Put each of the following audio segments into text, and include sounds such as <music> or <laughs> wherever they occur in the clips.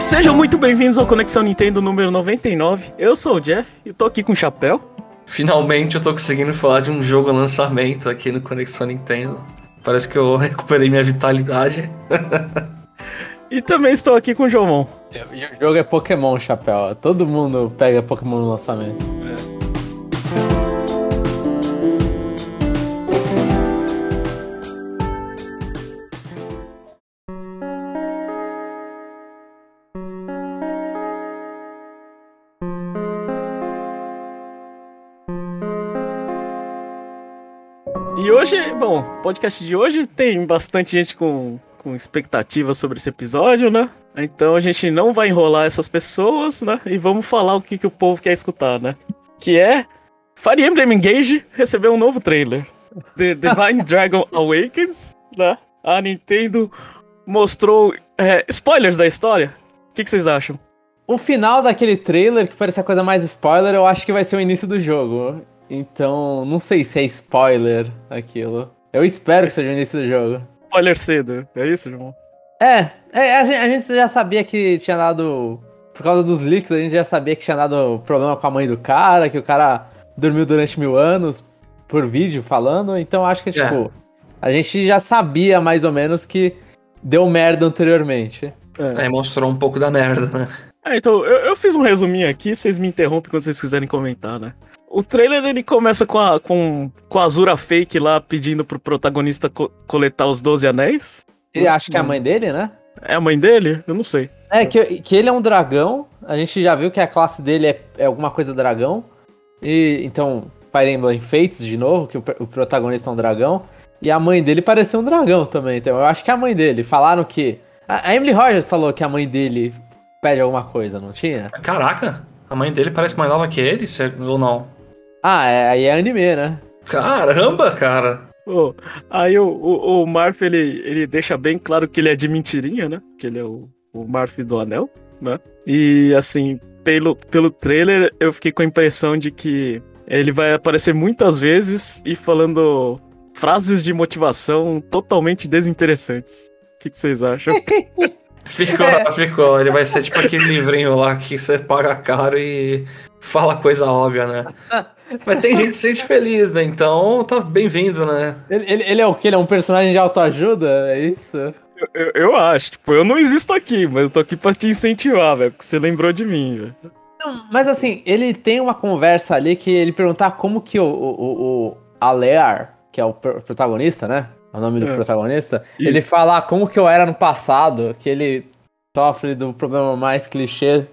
sejam muito bem-vindos ao Conexão Nintendo número 99. Eu sou o Jeff e tô aqui com o Chapéu. Finalmente eu tô conseguindo falar de um jogo lançamento aqui no Conexão Nintendo. Parece que eu recuperei minha vitalidade. <laughs> e também estou aqui com o Jomon. E o jogo é Pokémon, Chapéu. Todo mundo pega Pokémon no lançamento. Hoje, bom, podcast de hoje tem bastante gente com, com expectativa sobre esse episódio, né? Então a gente não vai enrolar essas pessoas, né? E vamos falar o que, que o povo quer escutar, né? Que é Fire Emblem Engage recebeu um novo trailer. The Divine Dragon Awakens, né? A Nintendo mostrou é, spoilers da história. O que, que vocês acham? O final daquele trailer, que parece a coisa mais spoiler, eu acho que vai ser o início do jogo. Então, não sei se é spoiler aquilo. Eu espero que seja o início do jogo. Spoiler cedo, é isso, João? É, é a, gente, a, gente, já sabia que tinha dado. Por causa dos leaks, a gente já sabia que tinha dado problema com a mãe do cara, que o cara dormiu durante mil anos por vídeo falando. Então acho que, tipo, é. a gente já sabia mais ou menos que deu merda anteriormente. É, é mostrou um pouco da merda, né? É, então, eu, eu, fiz um resuminho aqui, vocês me interrompem quando vocês quiserem comentar, né? O trailer ele começa com a, com, com a Azura fake lá pedindo pro protagonista co coletar os 12 anéis. Ele acha que é a mãe dele, né? É a mãe dele? Eu não sei. É, que, que ele é um dragão. A gente já viu que a classe dele é, é alguma coisa dragão. E então, Fire Emblem Fates de novo, que o, o protagonista é um dragão. E a mãe dele pareceu um dragão também. Então, eu acho que é a mãe dele. Falaram que. A, a Emily Rogers falou que a mãe dele pede alguma coisa, não tinha? Caraca! A mãe dele parece mais nova que ele, ou não? Ah, é, aí é anime, né? Caramba, cara! Oh, aí o, o, o Marf, ele, ele deixa bem claro que ele é de mentirinha, né? Que ele é o, o Marf do Anel, né? E, assim, pelo, pelo trailer, eu fiquei com a impressão de que ele vai aparecer muitas vezes e falando frases de motivação totalmente desinteressantes. O que, que vocês acham? <laughs> ficou, é. ficou. Ele vai ser tipo aquele livrinho lá que você paga caro e fala coisa óbvia, né? <laughs> Mas tem gente que se sente feliz, né? Então tá bem-vindo, né? Ele, ele, ele, é o quê? Ele é um personagem de autoajuda? É isso? Eu, eu, eu, acho. Tipo, eu não existo aqui, mas eu tô aqui pra te incentivar, velho. Porque você lembrou de mim, velho. Mas assim, ele tem uma conversa ali que ele perguntar como que o, o, o Alear, que é o protagonista, né? É o nome do é. protagonista, Isso. ele fala como que eu era no passado, que ele sofre do problema mais clichê,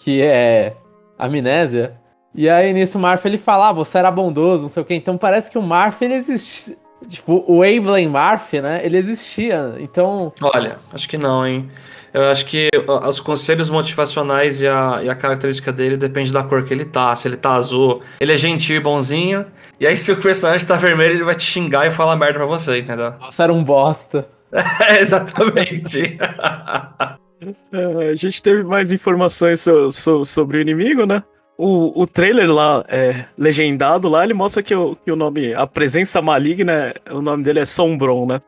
que é amnésia. E aí nisso o Marf ele fala, ah, você era bondoso, não sei o quê. Então parece que o Marf ele existia. Tipo, o Ablin Marf, né? Ele existia. Então. Olha, acho que não, hein? Eu acho que os conselhos motivacionais e a, e a característica dele depende da cor que ele tá. Se ele tá azul, ele é gentil e bonzinho. E aí, se o personagem tá vermelho, ele vai te xingar e falar merda pra você, entendeu? <laughs> Você era um bosta. é, exatamente. <laughs> É, a gente teve mais informações so, so, sobre o inimigo, né? O, o trailer lá, é, legendado lá, ele mostra que o, que o nome, a presença maligna, o nome dele é Sombron, né?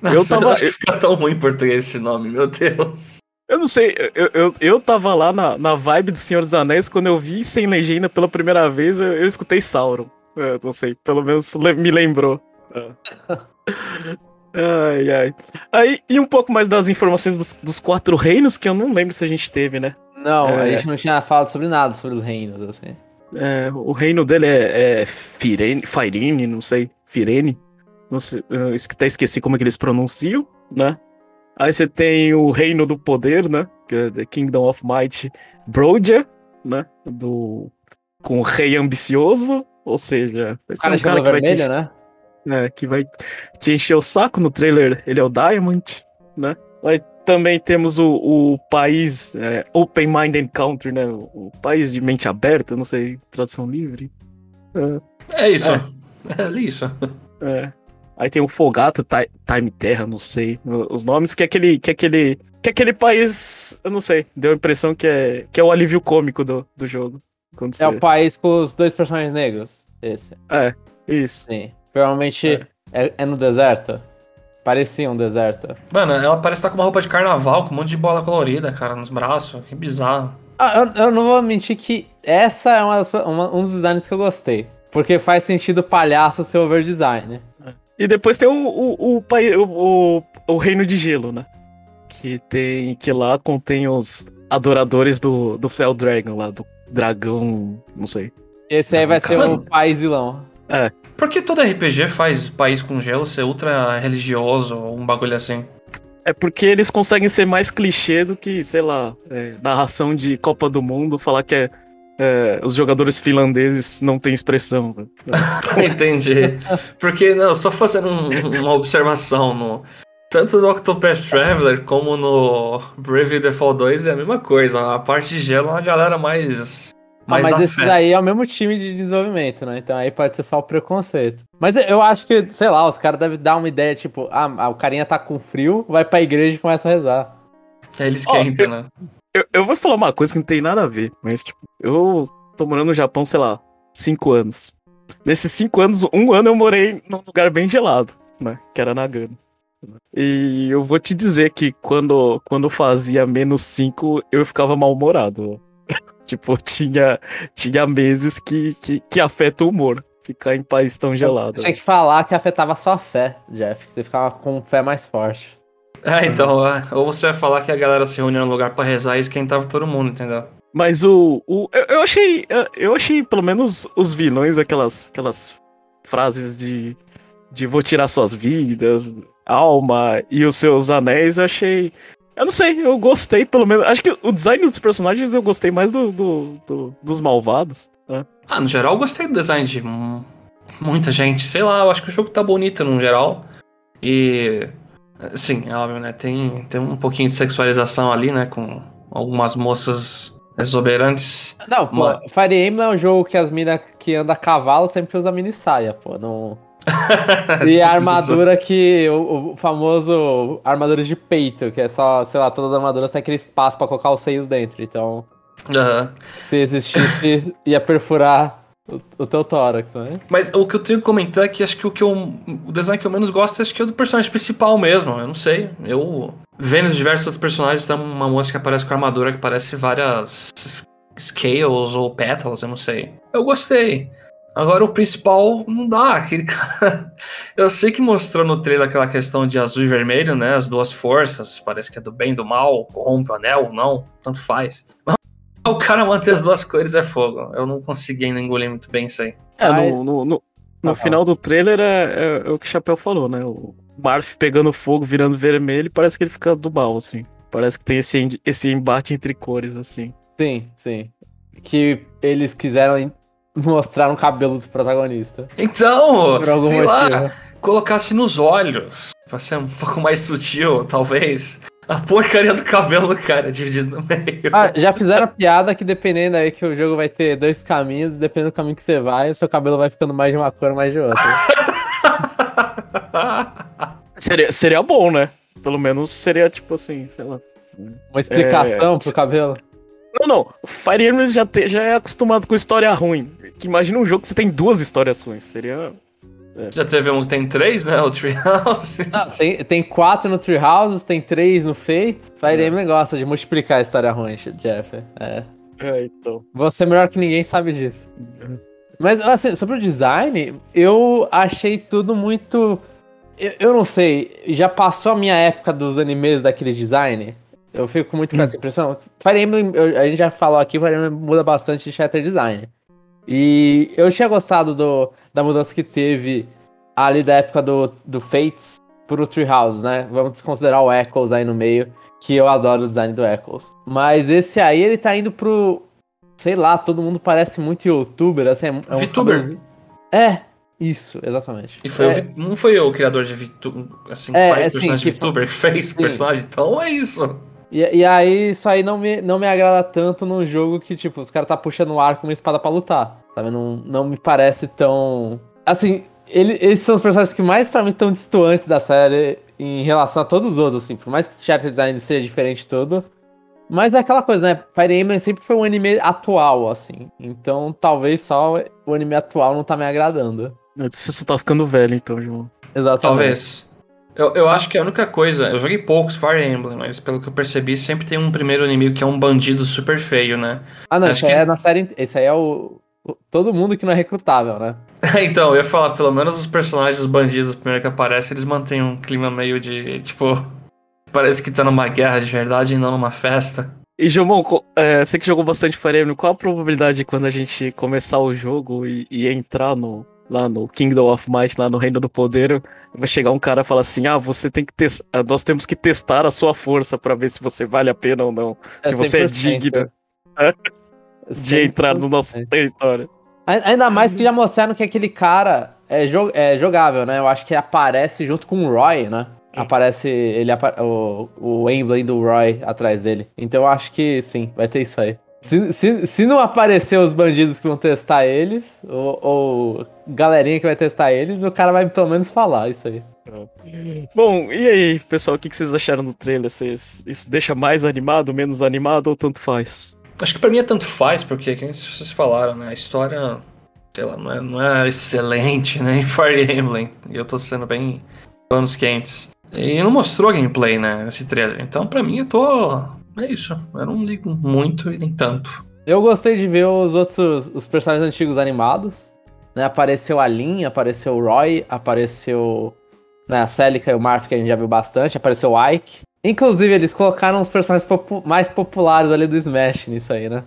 Nossa, eu tava. Acho que fica tão ruim em português esse nome, meu Deus. Eu não sei, eu, eu, eu tava lá na, na vibe do Senhor dos Anéis, quando eu vi sem legenda pela primeira vez, eu, eu escutei Sauron. Eu não sei, pelo menos me lembrou. É. <laughs> Ai, ai. Aí, e um pouco mais das informações dos, dos, quatro reinos, que eu não lembro se a gente teve, né? Não, é, a gente não tinha falado sobre nada sobre os reinos, assim. É, o reino dele é, é Firene, Firene, não sei, Firene. Não sei, eu até esqueci como é que eles pronunciam, né? Aí você tem o Reino do Poder, né? Que é The Kingdom of Might Brodia, né? Do, com o Rei Ambicioso, ou seja, vai ser um cara que vermelho, vai te... né? né, que vai te encher o saco no trailer. Ele é o Diamond, né? Aí também temos o, o país é, Open Minded Country, né? O, o, país de mente aberta, não sei, tradução livre. É, é isso. É, é isso. É. Aí tem o Fogato, Time Terra, não sei. Os nomes que é aquele. Que é aquele. Que é aquele país. Eu não sei. Deu a impressão que é. Que é o alívio cômico do, do jogo. é você... o país com os dois personagens negros. Esse. É, isso. Sim. Provavelmente é. É, é no deserto. Parecia um deserto. Mano, ela parece estar com uma roupa de carnaval, com um monte de bola colorida, cara, nos braços. Que bizarro. Ah, eu, eu não vou mentir que essa é uma das, uma, um dos designs que eu gostei. Porque faz sentido palhaço ser over design. E depois tem o, o, o, o, o, Reino de Gelo, né? Que tem. Que lá contém os adoradores do, do Fel Dragon lá, do dragão. não sei. Esse aí vai ser o país vilão. É. Por que todo RPG faz país com gelo ser ultra religioso ou um bagulho assim? É porque eles conseguem ser mais clichê do que, sei lá, é, narração de Copa do Mundo, falar que é, é, os jogadores finlandeses não têm expressão. Né? <laughs> Entendi. Porque, não, só fazendo um, uma observação, no, tanto no Octopath Traveler como no Brave Default 2 é a mesma coisa. A parte de gelo é uma galera mais mas, ah, mas esses fé. aí é o mesmo time de desenvolvimento, né? Então aí pode ser só o preconceito. Mas eu acho que, sei lá, os caras devem dar uma ideia, tipo, ah, ah, o carinha tá com frio, vai pra igreja e começa a rezar. É, eles esquentam, oh, né? Eu, eu, vou falar uma coisa que não tem nada a ver, mas, tipo, eu tô morando no Japão, sei lá, cinco anos. Nesses cinco anos, um ano eu morei num lugar bem gelado, né? Que era Nagano. E eu vou te dizer que quando, quando fazia menos 5, eu ficava mal-humorado. Tipo, <laughs> tinha, tinha meses que, que, que afeta o humor. Ficar em país tão gelado. Tinha que falar que afetava a sua fé, Jeff. Que você ficava com fé mais forte. É, então, é, ou você vai falar que a galera se reunia no lugar para rezar e esquentava todo mundo, entendeu? Mas o. o eu, eu achei. Eu achei, pelo menos, os vilões, aquelas, aquelas frases de. De vou tirar suas vidas, alma e os seus anéis, eu achei. Eu não sei, eu gostei pelo menos. Acho que o design dos personagens eu gostei mais do, do, do dos malvados. Né? Ah, no geral eu gostei do design de muita gente. Sei lá, eu acho que o jogo tá bonito no geral. E. Sim, é óbvio, né? Tem, tem um pouquinho de sexualização ali, né? Com algumas moças exuberantes. Não, pô, Mas... Fire Emblem é um jogo que as minas que andam a cavalo sempre usam mini saia, pô. Não. E a <laughs> armadura que. O, o, famoso armadura de peito, que é só, sei lá, todas as armaduras têm aquele espaço para colocar os seios dentro. Então. Uhum. Se existisse, <laughs> ia perfurar o, o teu tórax, né? Mas o que eu tenho que comentar é que acho que o que eu, o design que eu menos gosto acho que é do personagem principal mesmo. Eu não sei. Eu. Vendo diversos outros personagens, tem uma moça que aparece com armadura que parece várias scales ou petals, eu não sei. Eu gostei. Agora o principal não dá, aquele <laughs> cara. Eu sei que mostrou no trailer aquela questão de azul e vermelho, né? As duas forças, parece que é do bem e do mal, corrompe o anel, não, tanto faz. Mas <laughs> o cara manter as duas cores é fogo. Eu não consegui ainda engolir muito bem isso aí. É, no, no, no, no ah, final do trailer é, é, é, o que o Chapéu falou, né? O Marf pegando fogo, virando vermelho, parece que ele fica do mal, assim. Parece que tem esse, esse embate entre cores, assim. Sim, sim. Que eles quiseram mostrar um cabelo do protagonista. Então, sei motivo. lá, colocasse nos olhos, pra ser um pouco mais sutil, talvez. A porcaria do cabelo do cara dividido no meio. Ah, já fizeram a piada que dependendo aí que o jogo vai ter dois caminhos, dependendo do caminho que você vai, o seu cabelo vai ficando mais de uma cor, mais de outra. <laughs> seria, seria bom, né? Pelo menos seria tipo assim, sei lá. Uma explicação é... pro cabelo. Não, não. O Fire Emblem já, te, já é acostumado com história ruim. Que imagina um jogo que você tem duas histórias ruins. Seria. É. Já teve um que tem três, né? O Treehouse. Não, tem, tem quatro no Treehouse, tem três no Fate. Fire é. Emblem gosta de multiplicar a história ruim, Jeff. É. É, então. Você é melhor que ninguém sabe disso. Uhum. Mas, assim, sobre o design, eu achei tudo muito. Eu, eu não sei, já passou a minha época dos animes daquele design? Eu fico muito com essa hum. impressão. Fire Emblem, eu, a gente já falou aqui, Fire Emblem muda bastante de shatter design. E eu tinha gostado do, da mudança que teve ali da época do, do Fates pro Treehouse, né? Vamos considerar o Echoes aí no meio, que eu adoro o design do Echoes. Mas esse aí, ele tá indo pro... Sei lá, todo mundo parece muito youtuber, assim... É, um VTuber. É, isso, exatamente. E foi é... não foi o criador de VTuber, assim, que é, faz assim, personagem que VTuber, que fez o personagem, então é isso. E, e aí, isso aí não me, não me agrada tanto num jogo que, tipo, os caras tá puxando o ar com uma espada pra lutar. Sabe? Não, não me parece tão. Assim, ele, esses são os personagens que mais para mim estão distantes da série em relação a todos os outros, assim. Por mais que o character design seja diferente todo. Mas é aquela coisa, né? Fire Emblem sempre foi um anime atual, assim. Então talvez só o anime atual não tá me agradando. Você só tá ficando velho, então, João. Exatamente. Talvez. Eu, eu acho que a única coisa. Eu joguei poucos Fire Emblem, mas pelo que eu percebi, sempre tem um primeiro inimigo que é um bandido super feio, né? Ah, não, Acho isso que é na série. Esse aí é o, Todo mundo que não é recrutável, né? <laughs> então, eu ia falar, pelo menos os personagens, os bandidos, primeiro que aparecem, eles mantêm um clima meio de. Tipo. <laughs> Parece que tá numa guerra de verdade e não numa festa. E, co- é, você que jogou bastante Fire Emblem, qual a probabilidade de quando a gente começar o jogo e, e entrar no, lá no Kingdom of Might, lá no Reino do Poder, vai chegar um cara e falar assim, ah, você tem que testar, nós temos que testar a sua força pra ver se você vale a pena ou não, É se você é 100%. digno <laughs> de entrar no nosso 100%. território. Ai- Ainda mais que já mostraram que aquele cara é, jo- é jogável, né? Eu acho que ele aparece junto com o Roy, né? Aparece ele o, o emblem do Roy atrás dele. Então eu acho que sim, vai ter isso aí. Se, se, se não aparecer os bandidos que vão testar eles, ou, ou galerinha que vai testar eles, o cara vai pelo menos falar isso aí. Bom, e aí, pessoal, o que vocês acharam do trailer? Vocês, isso deixa mais animado, menos animado ou tanto faz? Acho que pra mim é tanto faz, porque, como vocês falaram, né? A história, sei lá, não é, não é excelente, né? <laughs> Em Fire Emblem. E eu tô sendo bem panos quentes. E não mostrou gameplay, né? Nesse trailer. Então, pra mim, eu tô. É isso. Eu não ligo muito e nem tanto. Eu gostei de ver os outros os personagens antigos animados. Né? Apareceu a Lin, apareceu o Roy, apareceu né, a Celica e o Marth, que a gente já viu bastante, apareceu o Ike. Inclusive, eles colocaram os personagens popu- mais populares ali do Smash nisso aí, né?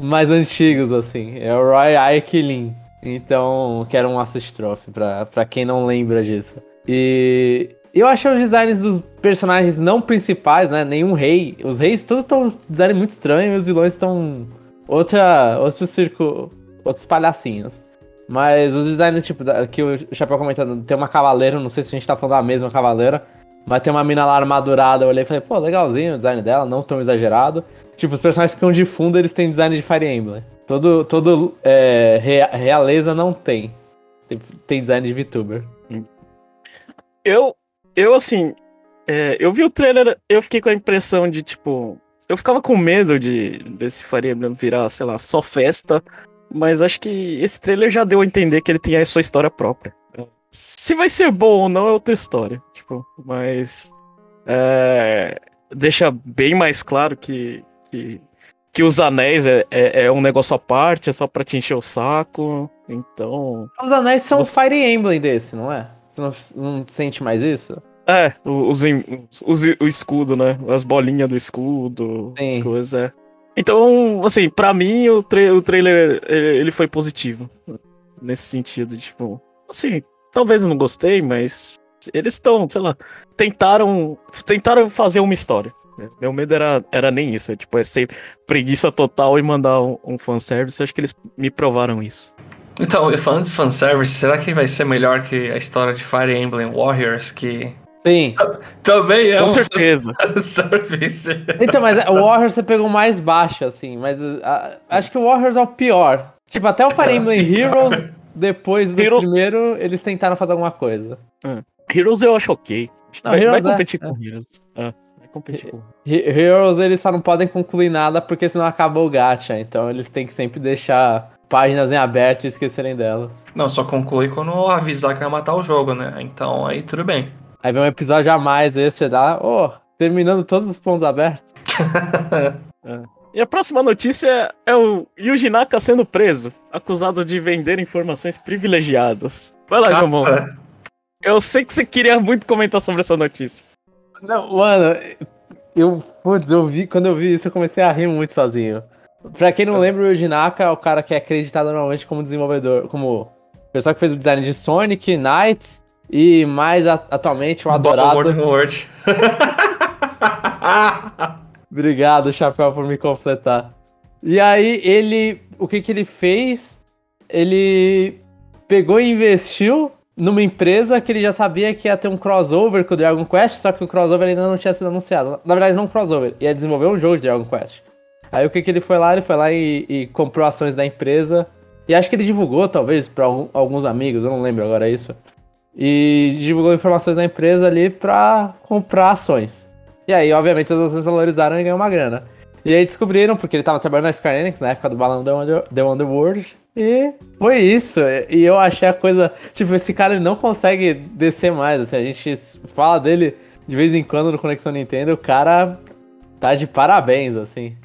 Mais antigos, assim. É o Roy, Ike e Lin. Então, quero um assist trophy pra, pra quem não lembra disso. E eu achei os designs dos personagens não principais, né? Nenhum rei. Os reis todos estão design muito estranho e os vilões estão outra outro circo, outros palhacinhos. Mas os designs tipo que o Chapéu comentando, tem uma cavaleira, não sei se a gente tá falando da mesma cavaleira, mas tem uma mina lá armadurada, eu olhei e falei, pô, legalzinho o design dela, não tão exagerado. Tipo, os personagens que ficam de fundo, eles têm design de Fire Emblem. Todo, todo é, rea- realeza não. Tem, tem design de VTuber. Eu, eu assim, é, eu vi o trailer, eu fiquei com a impressão de, tipo, eu ficava com medo de desse Fire Emblem virar, sei lá, só festa, mas acho que esse trailer já deu a entender que ele tem a sua história própria. Se vai ser bom ou não é outra história, tipo, mas é, deixa bem mais claro que, que, que os anéis é, é, é um negócio à parte, é só pra te encher o saco, então... Os anéis são Você- Fire Emblem desse, não é? Você não, não sente mais isso? É, o- os, os- o escudo, né? As bolinhas do escudo, as Sim. coisas, é. Então, assim, pra mim o, tra- o trailer ele ele foi positivo. Nesse sentido, tipo, assim, talvez eu não gostei, mas eles estão, sei lá, tentaram, tentaram fazer uma história. Meu medo era, era nem isso, é, tipo, é ser preguiça total e mandar um, um fanservice. Acho que eles me provaram isso. Então, falando de fanservice, será que vai ser melhor que a história de Fire Emblem Warriors, que Sim. também é Com um certeza. <laughs> Então, mas o Warriors você pegou mais baixo, assim, mas ah, acho que o Warriors é o pior. Tipo, até o Fire Emblem <laughs> Heroes, depois do Hero- primeiro, eles tentaram fazer alguma coisa. Heroes eu acho ok. Acho que Não, vai, vai é- competir é. com Heroes. Vai competir com He- Heroes, eles só não podem concluir nada porque senão acabou o gacha. Então eles têm que sempre deixar páginas em aberto e esquecerem delas. Não, só conclui quando avisar que vai matar o jogo, né? Então aí tudo bem. Aí vem um episódio a mais esse lá, oh, terminando todos os pontos abertos. <laughs> E a próxima notícia é o Yuji Naka sendo preso, acusado de vender informações privilegiadas. Vai lá, É Eu sei que você queria muito comentar sobre essa notícia. Não, mano, eu, putz, eu vi, quando eu vi isso, eu comecei a rir muito sozinho. Pra quem não lembra, o Yuji Naka é o cara que é acreditado normalmente como desenvolvedor, como o pessoal que fez o design de Sonic, Knights e mais a- atualmente o adorado. World World. <laughs> Obrigado, Chapéu, por me completar. E aí, ele. O que que ele fez? Ele pegou e investiu numa empresa que ele já sabia que ia ter um crossover com o Dragon Quest, só que o crossover ainda não tinha sido anunciado. Na verdade, não um crossover, ia desenvolver um jogo de Dragon Quest. Aí o que que ele foi lá? Ele foi lá e, e comprou ações da empresa. E acho que ele divulgou, talvez, algum- alguns amigos, eu não lembro agora isso. E divulgou informações da empresa ali pra comprar ações. E aí, obviamente, as ações valorizaram e ganhou uma grana. E aí descobriram, porque ele tava trabalhando na Square Enix, na época do balão The, The Underworld, E foi isso. E eu achei a coisa. Tipo, esse cara ele não consegue descer mais. Assim, a gente fala dele de vez em quando no Conexão Nintendo. O cara tá de parabéns, assim.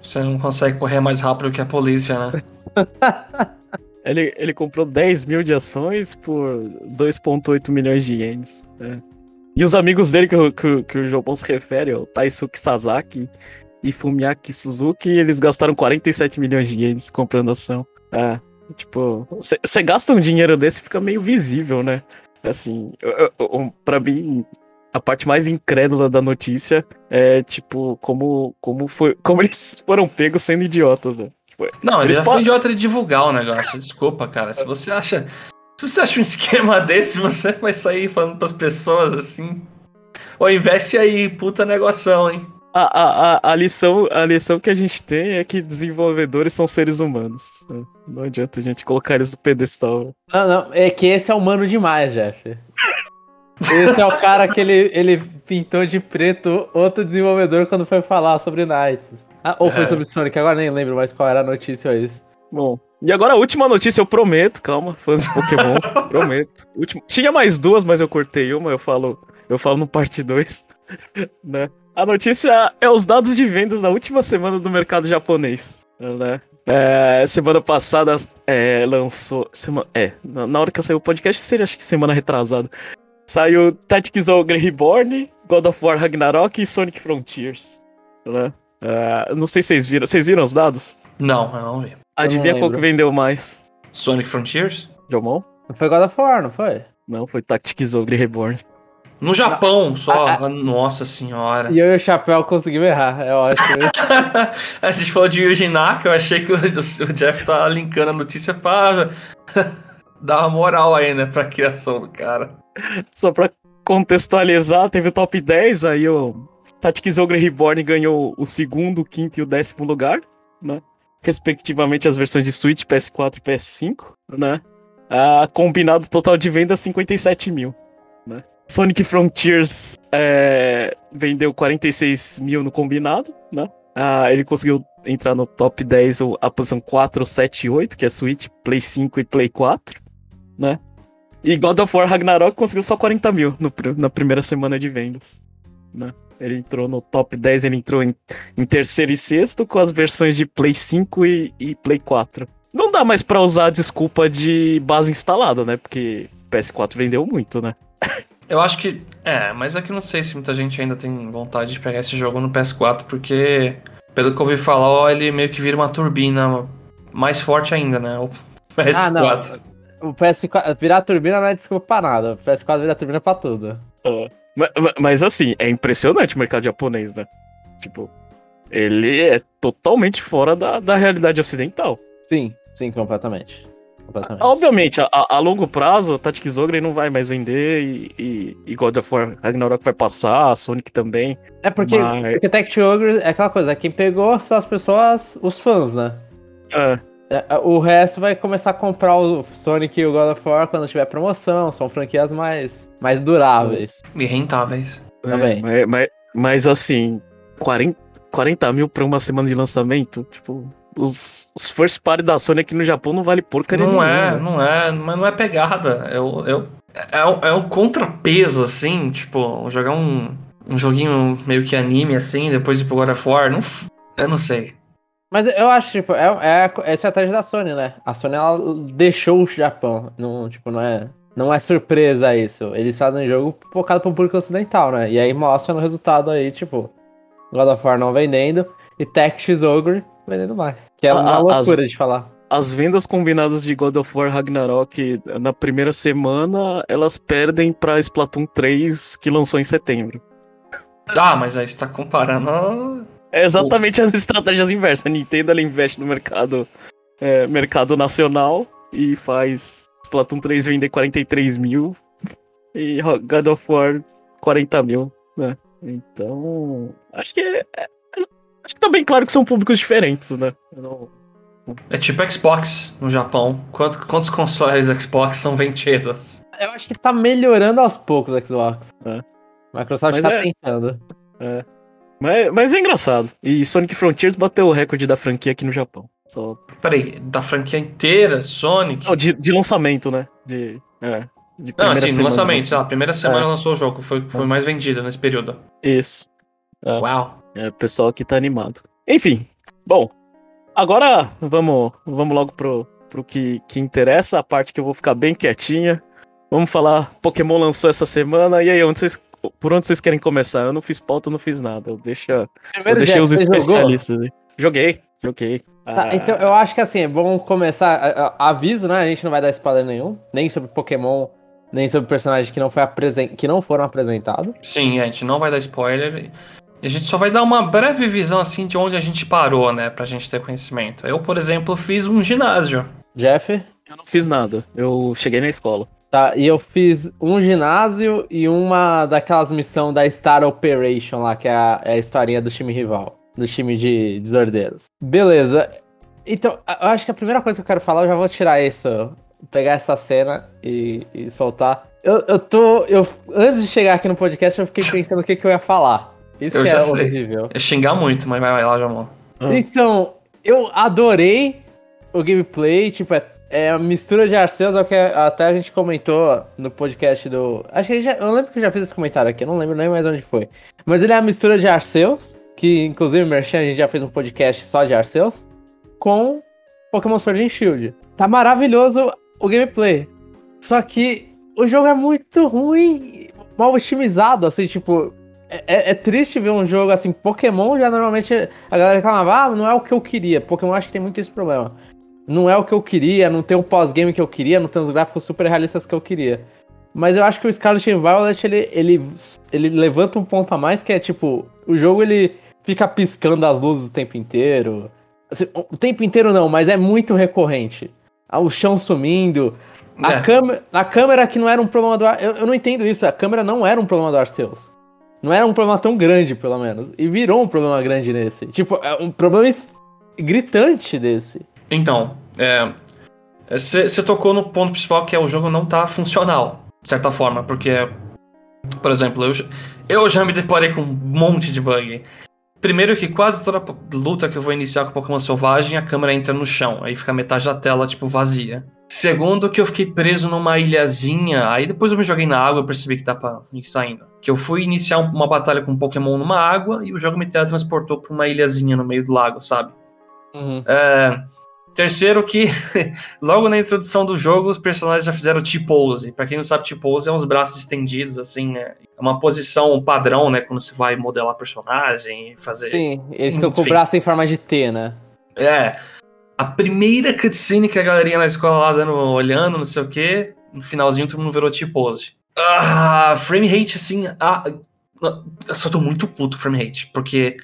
Você não consegue correr mais rápido que a polícia, né? <laughs> ele, ele comprou 10 mil de ações por 2,8 milhões de ienes. Né? E os amigos dele que, que, que o João se refere, o Taisuke Sasaki e Fumiaki Suzuki, eles gastaram 47 milhões de ienes comprando ação. É, tipo, você gasta um dinheiro desse fica meio visível, né? Assim, para mim, a parte mais incrédula da notícia é, tipo, como, como, foi, como eles foram pegos sendo idiotas, né? Tipo, não, ele já foi idiota de divulgar o negócio. Desculpa, cara. Se você acha. Se você acha um esquema <laughs> desse, você vai sair falando pras pessoas assim. Ou investe aí, puta negoção, hein? A, a, a, lição, a lição que a gente tem é que desenvolvedores são seres humanos. Né? Não adianta a gente colocar eles no pedestal. Não, não, é que esse é humano demais, Jeff. Esse é o cara que ele, ele pintou de preto outro desenvolvedor quando foi falar sobre Knights. Ah, ou foi é. sobre Sonic, agora nem lembro mais qual era a notícia ou isso. Bom, e agora a última notícia, eu prometo, calma, fãs de Pokémon, <laughs> prometo. Último, tinha mais duas, mas eu cortei uma, eu falo, eu falo no parte 2, <laughs> né? A notícia é os dados de vendas na última semana do mercado japonês, né? É, semana passada é, lançou. Sema, é, na, na, hora que saiu o podcast, seria acho que semana retrasada. Saiu Tactics Ogre Reborn, God of War Ragnarok e Sonic Frontiers. Né? Uh, não sei se vocês viram. Vocês viram os dados? Não, eu não vi. Adivinha qual que vendeu mais? Sonic Frontiers? Jomon? Não foi God of War, não foi? Não, foi Tactics Ogre Reborn. No Japão só, ah, ah, nossa senhora. E eu e o Chapéu conseguimos errar, é ótimo. <laughs> a gente falou de Yuji Naka, eu achei que o, o Jeff tá linkando a notícia pra <laughs> dar uma moral aí, né, pra criação do cara. Só pra contextualizar, teve o top 10, aí o Tactics Ogre Reborn ganhou o segundo, o quinto e o décimo lugar, né? Respectivamente as versões de Switch, PS4 e PS5, né? Ah, combinado total de vendas 57 mil, né? Sonic Frontiers é, vendeu 46 mil no combinado, né? Ah, ele conseguiu entrar no top 10 a posição 4, 7 e 8, que é Switch, Play 5 e Play 4, né? E God of War Ragnarok conseguiu só 40 mil no, na primeira semana de vendas, né? Ele entrou no top 10, ele entrou em, em terceiro e sexto com as versões de Play 5 e, e Play 4. Não dá mais pra usar a desculpa de base instalada, né? Porque PS4 vendeu muito, né? Eu acho que. É, mas é que não sei se muita gente ainda tem vontade de pegar esse jogo no PS4, porque, pelo que eu ouvi falar, ó, ele meio que vira uma turbina mais forte ainda, né? O PS4. Ah, não. O PS4. Virar turbina não é desculpa pra nada. O PS4 vira turbina pra tudo. É. Mas, mas, assim, é impressionante o mercado japonês, né? Tipo, ele é totalmente fora da, da realidade ocidental. Sim, sim, completamente. completamente. Obviamente, a, a, longo prazo, Tactics Ogre não vai mais vender e, e, e, God of War Ragnarok vai passar, a Sonic também. É porque, mas... porque Tactics Ogre é aquela coisa, quem pegou são as pessoas, os fãs, né? É. É, é, o resto vai começar a comprar o Sonic e o God of War quando tiver promoção. São franquias mais, mais duráveis. E rentáveis. Também. É, mas, mas, mas, assim, 40, 40 mil pra uma semana de lançamento, tipo. Os, os first party da Sony aqui no Japão não vale porca Não nenhuma, é, né? não é, mas não é pegada. É, é, é, um, é um contrapeso, assim, tipo, jogar um, um joguinho meio que anime, assim, depois ir pro God of War, não, eu não sei. Mas eu acho, tipo, é, é, é a estratégia da Sony, né? A Sony, ela deixou o Japão. Não, tipo, não é, não é surpresa isso. Eles fazem jogo focado pro público ocidental, né? E aí mostra no resultado aí, tipo, God of War não vendendo e Tactics Ogre vendendo mais. Que é uma a, loucura as, de falar. As vendas combinadas de God of War Ragnarok na primeira semana, elas perdem pra Splatoon 3, que lançou em setembro. Ah, mas aí você tá comparando é exatamente o... as estratégias inversas. A Nintendo ela investe no mercado, é, mercado nacional e faz Splatoon 3 vender 43 mil <laughs> e God of War 40 mil, né? Então, acho que é, é, acho que tá bem claro que são públicos diferentes, né? Não... É tipo Xbox no Japão. Quantos, quantos consoles Xbox são vendidos? Eu acho que tá melhorando aos poucos o Xbox. É. Microsoft Mas tá é... tentando. É. Mas, mas é engraçado. E Sonic Frontiers bateu o recorde da franquia aqui no Japão. Só... Peraí, da franquia inteira, Sonic? Não, de, de lançamento, né? De, é, de Não, assim, no lançamento, sei lá, a primeira semana É. lançou o jogo, foi, foi mais vendido nesse período. Isso. É. Uau. É, o pessoal aqui tá animado. Enfim, bom. Agora vamos, vamos logo pro, pro que, que interessa, a parte que eu vou ficar bem quietinha. Vamos falar, Pokémon lançou essa semana, e aí, onde vocês, por onde vocês querem começar? Eu não fiz pauta, eu não fiz nada. Eu, deixo, eu deixei os jogou? especialistas aí. Joguei, joguei. Tá, Ah, então eu acho que assim, é bom começar. Aviso, né? A gente não vai dar spoiler nenhum, nem sobre Pokémon, nem sobre personagens que não, foi apresen... que não foram apresentados. Sim, a gente não vai dar spoiler. E a gente só vai dar uma breve visão, assim, de onde a gente parou, né? Pra gente ter conhecimento. Eu, por exemplo, fiz um ginásio. Jeff? Eu não fiz nada. Eu cheguei na escola. Tá, e eu fiz um ginásio e uma daquelas missões da Star Operation lá, que é a, é a historinha do time rival, do time de desordeiros. Beleza. Então, eu acho que a primeira coisa que eu quero falar, eu já vou tirar isso, pegar essa cena e, e soltar. Eu, eu tô. Eu, antes de chegar aqui no podcast, eu fiquei pensando o que, que eu ia falar. Isso Eu que já é sei. horrível. É xingar muito, mas vai, vai lá, Jamon. Ah. Então, eu adorei o gameplay, tipo, é, é a mistura de Arceus, é o que até a gente comentou no podcast do. Acho que já, eu lembro que eu já fiz esse comentário aqui, eu não lembro nem mais onde foi. Mas ele é a mistura de Arceus, que inclusive, Merchan, a gente já fez um podcast só de Arceus, com Pokémon Sword and Shield. Tá maravilhoso o gameplay. Só que o jogo é muito ruim, mal otimizado, assim, tipo. É, é- é triste ver um jogo assim, Pokémon já normalmente a galera reclamava, ah, não é o que eu queria. Pokémon acho que tem muito esse problema. Não é o que eu queria, não tem um pós-game que eu queria, não tem os gráficos super realistas que eu queria. Mas eu acho que o Scarlet and Violet, ele, ele, ele levanta um ponto a mais, que é tipo, o jogo ele fica piscando as luzes o tempo inteiro. Assim, o tempo inteiro não, mas é muito recorrente. Ah, O chão sumindo. A, É. câmera, a câmera que não era um problema do Ar... eu, eu não entendo isso, a câmera não era um problema do Arceus. Não era um problema tão grande, pelo menos. E virou um problema grande nesse. Tipo, é um problema gritante desse. Então, você tocou no ponto principal que é o jogo não tá funcional, de certa forma, porque, por exemplo, eu, já- eu já me deparei com um monte de bug. Primeiro que quase toda luta que eu vou iniciar com Pokémon Selvagem, a câmera entra no chão, aí fica metade da tela, tipo, vazia. Segundo que eu fiquei preso numa ilhazinha, aí depois eu me joguei na água e percebi que dá pra ir saindo. Que eu fui iniciar uma batalha com um Pokémon numa água e o jogo me teletransportou pra uma ilhazinha no meio do lago, sabe? É, terceiro que, <laughs> logo na introdução do jogo, os personagens já fizeram T-pose. Pra quem não sabe, T-pose é uns braços estendidos, assim, né? É uma posição padrão, né? Quando você vai modelar personagem e fazer... Sim, eles ficam com o braço em forma de T, né? É. A primeira cutscene que a galerinha na escola lá dando, olhando, não sei o quê, no finalzinho todo mundo virou T-pose. Ah, frame rate, assim... Ah, eu só tô muito puto frame rate, porque...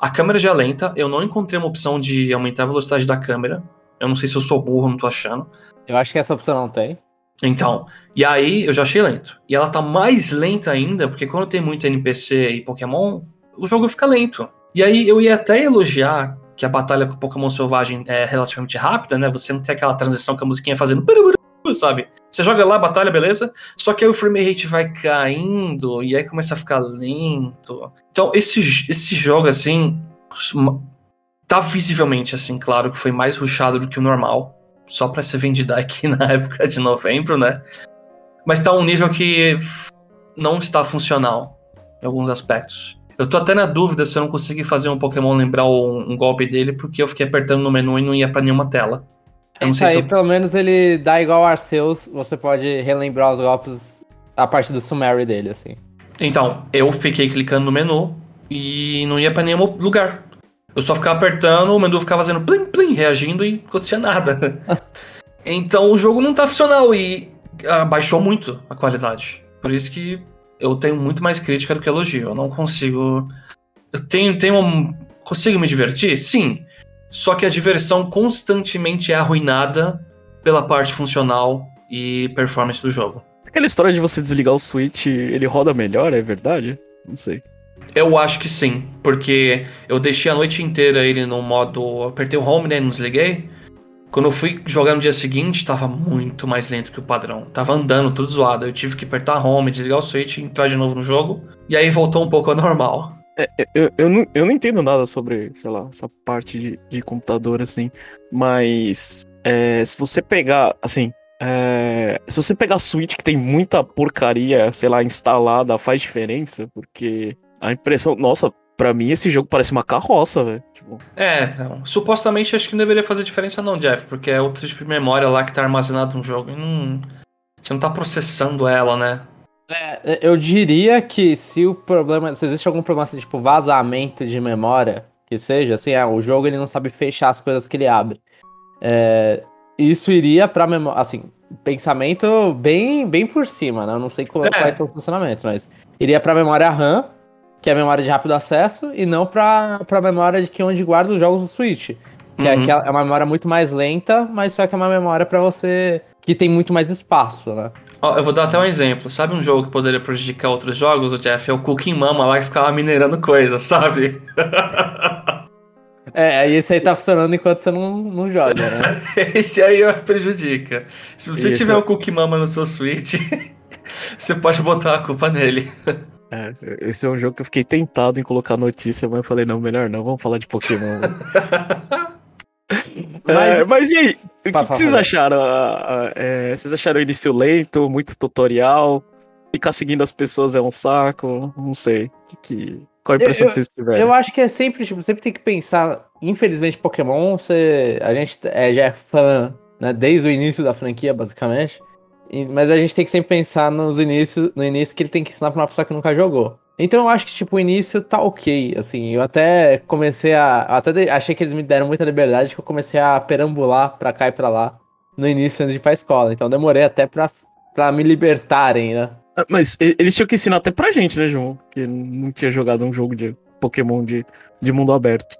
A câmera já é lenta, eu não encontrei uma opção de aumentar a velocidade da câmera. Eu não sei se eu sou burro, não tô achando. Eu acho que essa opção não tem. Então, e aí eu já achei lento. E ela tá mais lenta ainda, porque quando tem muito NPC e Pokémon, o jogo fica lento. E aí eu ia até elogiar que a batalha com o Pokémon Selvagem é relativamente rápida, né? Você não tem aquela transição que a musiquinha fazendo. Sabe? Você joga lá a batalha, beleza? Só que aí o frame rate vai caindo e aí começa a ficar lento. Então, esse, esse jogo, assim, tá visivelmente, assim, claro que foi mais rushado do que o normal só pra ser vendida aqui <laughs> na época de novembro, né? Mas tá um nível que não está funcional em alguns aspectos. Eu tô até na dúvida se eu não consegui fazer um Pokémon lembrar um, um golpe dele, porque eu fiquei apertando no menu e não ia pra nenhuma tela. Eu Isso aí, eu... pelo menos, ele dá igual Arceus, você pode relembrar os golpes a partir do summary dele, assim. Então, eu fiquei clicando no menu e não ia pra nenhum lugar. Eu só ficava apertando, o menu ficava fazendo plim plim, reagindo e não acontecia nada. <laughs> então o jogo não tá funcional e ah, baixou muito a qualidade. Por isso que eu tenho muito mais crítica do que elogio. Eu não consigo. Eu tenho, tenho um. Consigo me divertir? Sim. Só que a diversão constantemente é arruinada pela parte funcional e performance do jogo. Aquela história de você desligar o Switch, ele roda melhor, é verdade? Não sei. Eu acho que sim, porque eu deixei a noite inteira ele no modo. Apertei o home, né? e Não desliguei. Quando eu fui jogar no dia seguinte, tava muito mais lento que o padrão. Tava andando tudo zoado. Eu tive que apertar home, desligar o switch, entrar de novo no jogo. E aí voltou um pouco ao normal. É, é, eu, eu, não, eu não entendo nada sobre, sei lá, essa parte de, de computador, assim. Mas é, se você pegar, assim, é, se você pegar a Switch que tem muita porcaria, sei lá, instalada, faz diferença, porque a impressão. Nossa, pra mim esse jogo parece uma carroça, velho. Tipo... É, não. supostamente acho que não deveria fazer diferença, não, Jeff, porque é outro tipo de memória lá que tá armazenado no jogo não. Você não tá processando ela, né? É, eu diria que se o problema. Se existe algum problema assim, tipo vazamento de memória, que seja, assim, é, o jogo ele não sabe fechar as coisas que ele abre. É, isso iria pra memória. Assim, pensamento bem, bem por cima, né? Eu não sei como é. quais são os funcionamentos, mas iria pra memória RAM, que é a memória de rápido acesso, e não pra, pra memória de que onde guarda os jogos do Switch. Que é uhum. é, é uma memória muito mais lenta, mas só que é uma memória para você que tem muito mais espaço, né? Ó, eu vou dar até um exemplo. Sabe um jogo que poderia prejudicar outros jogos, o Jeff? É o Cooking Mama lá que ficava minerando coisas, sabe? <laughs> É, aí esse aí tá funcionando enquanto você não, não joga, né? <laughs> esse aí prejudica. Se você Isso. tiver o Cookie Mama no seu Switch, você pode botar a culpa nele. É, esse é um jogo que eu fiquei tentado em colocar notícia, mas eu falei, não, melhor não, vamos falar de Pokémon. <laughs> mas, é, mas e aí? O que, que, vocês acharam? É, vocês acharam o início lento, muito tutorial? Ficar seguindo as pessoas é um saco? Não sei. Que, qual a impressão eu, que vocês tiveram? Eu acho que é sempre, tipo, sempre tem que pensar. Infelizmente, Pokémon, você, a gente é, já é fã né, desde o início da franquia, basicamente. E, mas a gente tem que sempre pensar nos inícios, no início que ele tem que ensinar pra uma pessoa que nunca jogou. Então eu acho que, tipo, o início tá ok, assim, eu até comecei a... até achei que eles me deram muita liberdade, que eu comecei a perambular pra cá e pra lá no início antes de ir pra escola, então demorei até pra, pra me libertarem, né? Ah, mas eles tinham que ensinar até pra gente, né, João? Que não tinha jogado um jogo de Pokémon de, de mundo aberto.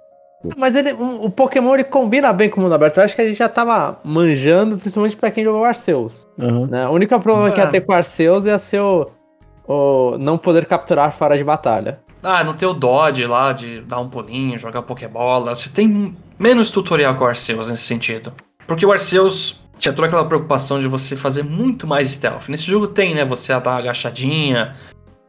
Mas ele, o Pokémon ele combina bem com o mundo aberto. Eu acho que a gente já tava manjando, principalmente para quem jogou Arceus. Uhum. Né? O único problema que ia ter com Arceus ia ser o, o não poder capturar fora de batalha. Ah, não ter o dodge lá de dar um pulinho, jogar Pokébola. Você tem menos tutorial com o Arceus nesse sentido. Porque o Arceus tinha toda aquela preocupação de você fazer muito mais stealth. Nesse jogo tem, né? Você dar uma agachadinha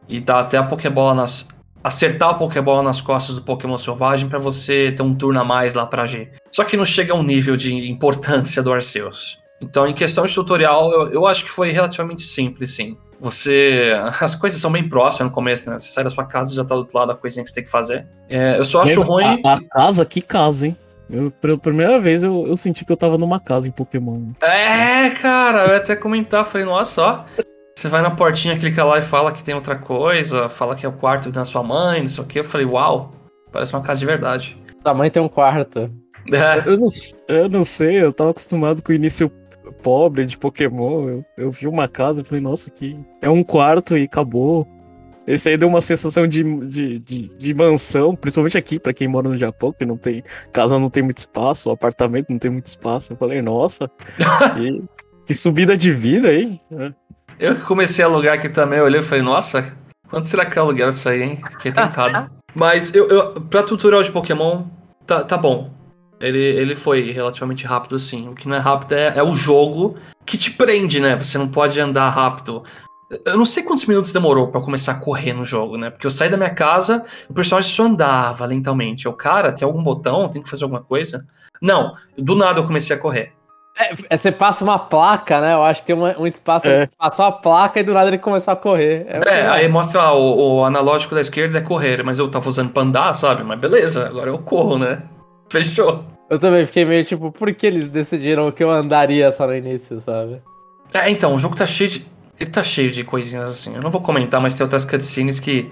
e dar até a Pokébola nas acertar a Pokébola nas costas do Pokémon selvagem para você ter um turno a mais lá pra G. Só que não chega ao nível de importância do Arceus. Então, em questão de tutorial, eu, eu acho que foi relativamente simples, sim. Você. <laughs> As coisas são bem próximas no começo, né? Você sai da sua casa e já tá do outro lado da coisinha que você tem que fazer. É, eu só acho Mesmo ruim. A, a, casa, que casa, hein? Eu, pela primeira vez eu, eu senti que eu tava numa casa em Pokémon. É, cara, eu ia até comentar, falei, nossa, ó. Você vai na portinha, clica lá e fala que tem outra coisa, fala que é o quarto da sua mãe, não sei o que. Eu falei, uau, parece uma casa de verdade. Sua mãe tem um quarto. É. Eu, não, eu não sei, eu tava acostumado com o início pobre de Pokémon. Eu, eu vi uma casa e falei, nossa, que é um quarto e acabou. Esse aí deu uma sensação de, de, de, de mansão, principalmente aqui, para quem mora no Japão, que não tem. Casa não tem muito espaço, o apartamento não tem muito espaço. Eu falei, nossa, <laughs> que, que subida de vida aí. É. Eu que comecei a alugar aqui também, eu olhei e falei, nossa, quanto será que é aluguel isso aí, hein? Fiquei tentado. <laughs> Mas eu, eu, pra tutorial de Pokémon, tá, tá bom. Ele, ele foi relativamente rápido, assim. O que não é rápido é, é o jogo que te prende, né? Você não pode andar rápido. Eu não sei quantos minutos demorou para começar a correr no jogo, né? Porque eu saí da minha casa, o personagem só andava lentamente. Eu, cara, tem algum botão? Tem que fazer alguma coisa? Não, do nada eu comecei a correr. É, é, você passa uma placa, né? Eu acho que tem uma, um espaço. É. Passou a placa e do nada ele começou a correr. É, é aí mostra o, o, analógico da esquerda é correr, mas eu tava usando pra andar, sabe? Mas beleza, agora eu corro, né? <laughs> Fechou. Eu também fiquei meio tipo, por que eles decidiram que eu andaria só no início, sabe? É, então, o jogo tá cheio de. Ele tá cheio de coisinhas assim. Eu não vou comentar, mas tem outras cutscenes que.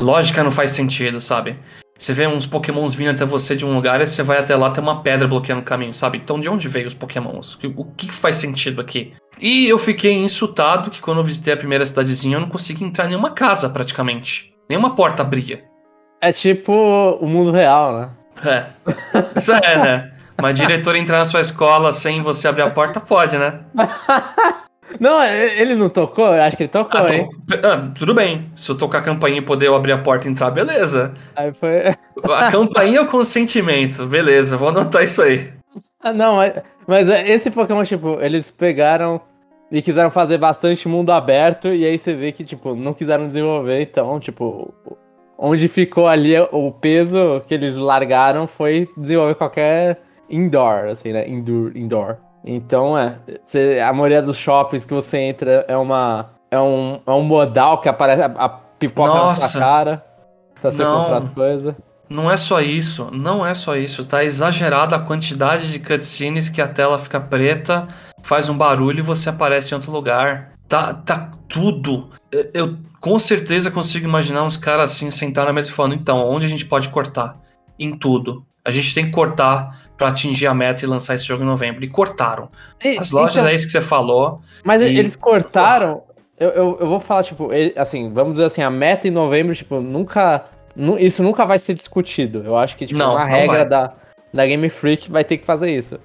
Lógica não faz sentido, sabe? Você vê uns pokémons vindo até você de um lugar e você vai até lá, tem uma pedra bloqueando o caminho, sabe? Então de onde veio os pokémons? O que faz sentido aqui? E eu fiquei insultado que quando eu visitei a primeira cidadezinha eu não consegui entrar em nenhuma casa praticamente. Nenhuma porta abria. É tipo o mundo real, né? É. Isso é, né? Uma diretora entrar na sua escola sem você abrir a porta pode, né? <laughs> Não, ele não tocou? Eu acho que ele tocou, ah, hein? Ah, tudo bem. Se eu tocar a campainha e poder abrir a porta e entrar, beleza. Aí foi. A campainha é o consentimento. Beleza, vou anotar isso aí. Ah, não, mas esse Pokémon, tipo, eles pegaram e quiseram fazer bastante mundo aberto, e aí você vê que, tipo, não quiseram desenvolver, então, tipo, onde ficou ali o peso que eles largaram foi desenvolver qualquer indoor, assim, né? Indoor. indoor. Então, é. Você, a maioria dos shoppings que você entra é uma. É um, é um modal que aparece a, a pipoca Nossa. na sua cara pra você não, comprar as coisas. Não é só isso, não é só isso. Tá exagerada a quantidade de cutscenes que a tela fica preta, faz um barulho e você aparece em outro lugar. Tá, tá tudo. Eu com certeza consigo imaginar uns caras assim sentados na mesa e falando: então, onde a gente pode cortar? Em tudo. A gente tem que cortar para atingir a meta e lançar esse jogo em novembro. E cortaram. E, As lojas então, é isso que você falou. Mas e... eles cortaram. Eu, eu, eu, vou falar, tipo, ele, assim, vamos dizer assim, a meta em novembro, tipo, nunca. Isso nunca vai ser discutido. Eu acho que, tipo, não, uma regra da, da Game Freak vai ter que fazer isso.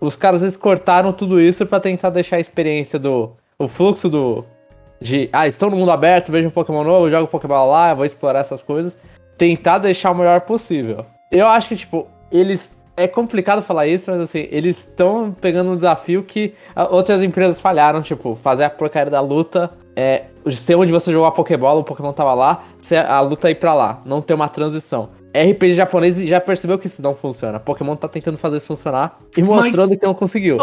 Os caras eles cortaram tudo isso para tentar deixar a experiência do. O fluxo do. De. Ah, estou no mundo aberto, vejo um Pokémon novo, jogo Pokémon lá, vou explorar essas coisas. Tentar deixar o melhor possível. Eu acho que, tipo, eles. É complicado falar isso, mas assim, eles estão pegando um desafio que outras empresas falharam, tipo, fazer a porcaria da luta. É, ser onde você jogou a Pokébola, o Pokémon tava lá, a luta ir pra lá, não ter uma transição. RPG japonês já percebeu que isso não funciona. Pokémon tá tentando fazer isso funcionar e mostrando mas... que não conseguiu.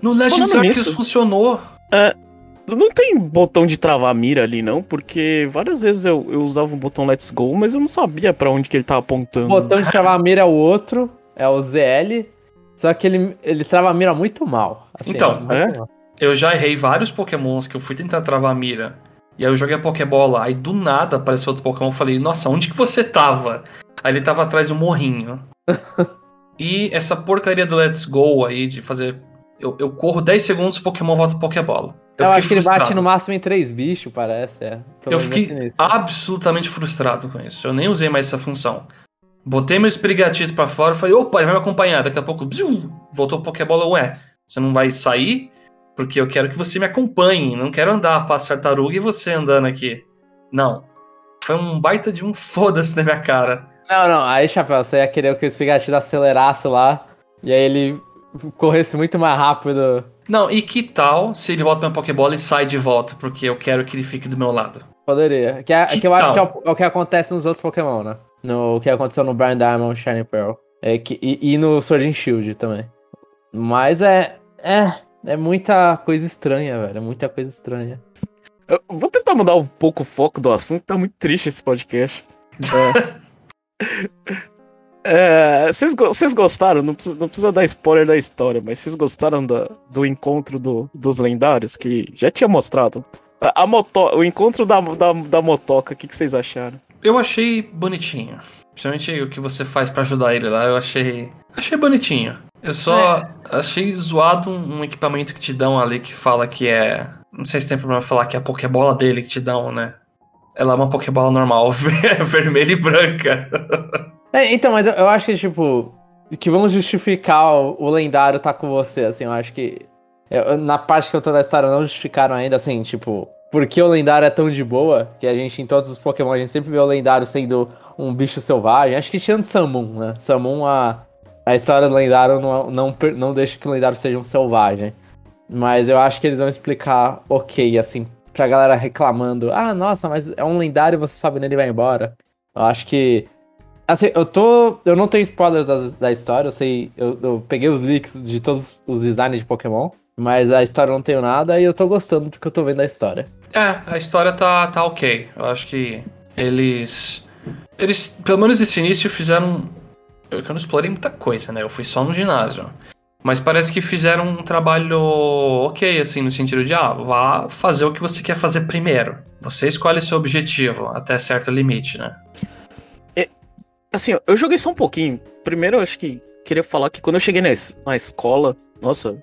No Legends Arceus funcionou. É, não tem botão de travar mira ali, não, porque várias vezes eu, eu usava o botão Let's Go, mas eu não sabia para onde que ele tava apontando. O botão de travar mira é o outro, é o ZL, só que ele, ele trava a mira muito mal. Assim, então, é? Mal. eu já errei vários pokémons que eu fui tentar travar a mira, e aí eu joguei a Pokébola, aí do nada apareceu outro Pokémon, eu falei, nossa, onde que você tava? Aí ele tava atrás do morrinho. <laughs> e essa porcaria do Let's Go aí, de fazer... Eu, eu corro 10 segundos, o Pokémon volta pro Pokébola. Eu, eu acho que ele bate no máximo em três bichos, parece. É. Eu fiquei absolutamente frustrado com isso. Eu nem usei mais essa função. Botei meu esprigatito pra fora e falei, opa, ele vai me acompanhar. Daqui a pouco, bziu, voltou o Pokébola. Ué, você não vai sair? Porque eu quero que você me acompanhe. Não quero andar pra tartaruga e você andando aqui. Não. Foi um baita de um foda-se na minha cara. Não, não. Aí, Chapéu, você ia querer que o esprigatito acelerasse lá. E aí ele corresse muito mais rápido não, e que tal se ele volta minha Pokébola e sai de volta, porque eu quero que ele fique do meu lado? Poderia. Que, é, que, que eu tal? acho que é o, é o, que acontece nos outros Pokémon, né? No que aconteceu no Brian Diamond Shining Pearl. É, que, e, e no Sword and Shield também. Mas é. É. É muita coisa estranha, velho. É muita coisa estranha. Eu vou tentar mudar um pouco o foco do assunto, tá muito triste esse podcast. <laughs> É. <laughs> É, vocês gostaram? Não precisa, não precisa, dar spoiler da história, mas vocês gostaram do, do encontro do, dos lendários que já tinha mostrado? A, a moto, o encontro da, da, da motoca, o que, vocês acharam? Eu achei bonitinho. Principalmente o que você faz para ajudar ele lá, eu achei. Achei bonitinho. Eu só é. achei zoado um, um, equipamento que te dão ali que fala que é. Não sei se tem problema falar que é a Pokébola dele que te dão, né? Ela é uma Pokébola normal, <laughs> vermelha e branca. <laughs> É, então, mas eu, eu, acho que, tipo, que vamos justificar o, o, lendário tá com você, assim, eu acho que. Eu, na parte que eu tô da história, não justificaram ainda, assim, tipo, porque o lendário é tão de boa, que a gente, em todos os Pokémon, a gente sempre vê o lendário sendo um bicho selvagem. Acho que tirando Samum, né? Samum, a, a história do lendário não, não, não deixa que o lendário seja um selvagem. Mas eu acho que eles vão explicar ok, assim, pra galera reclamando. Ah, nossa, mas é um lendário, você sobe nele e vai embora. Eu acho que Assim, eu tô. Eu não tenho spoilers da, da história, eu sei. Eu, eu, peguei os leaks de todos os designs de Pokémon, mas a história eu não tenho nada e eu tô gostando do que eu tô vendo da história. É, a história tá, tá ok. Eu acho que eles. Eles, pelo menos nesse início, fizeram. Eu, eu não explorei muita coisa, né? Eu fui só no ginásio. Mas parece que fizeram um trabalho ok, assim, no sentido de, ah, vá fazer o que você quer fazer primeiro. Você escolhe seu objetivo até certo limite, né? Assim, eu joguei só um pouquinho. Primeiro, eu acho que queria falar que quando eu cheguei na, na escola, nossa,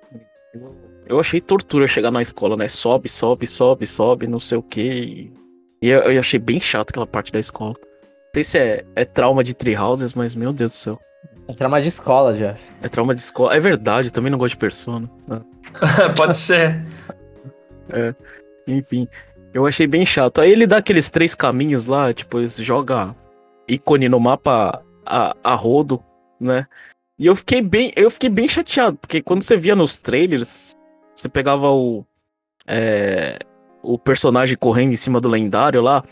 eu achei tortura chegar na escola, né? Sobe, sobe, sobe, sobe, não sei o quê. E eu, eu achei bem chato aquela parte da escola. Não sei se é, é trauma de Treehouses, mas meu Deus do céu. É trauma de escola, Jeff. É trauma de escola. É verdade, eu também não gosto de persona. Né? <laughs> Pode ser. É, enfim, eu achei bem chato. Aí ele dá aqueles três caminhos lá, tipo, ele joga ícone no mapa a, a rodo, né? E eu fiquei bem, eu fiquei bem chateado, porque quando você via nos trailers, você pegava o é, o personagem correndo em cima do lendário lá,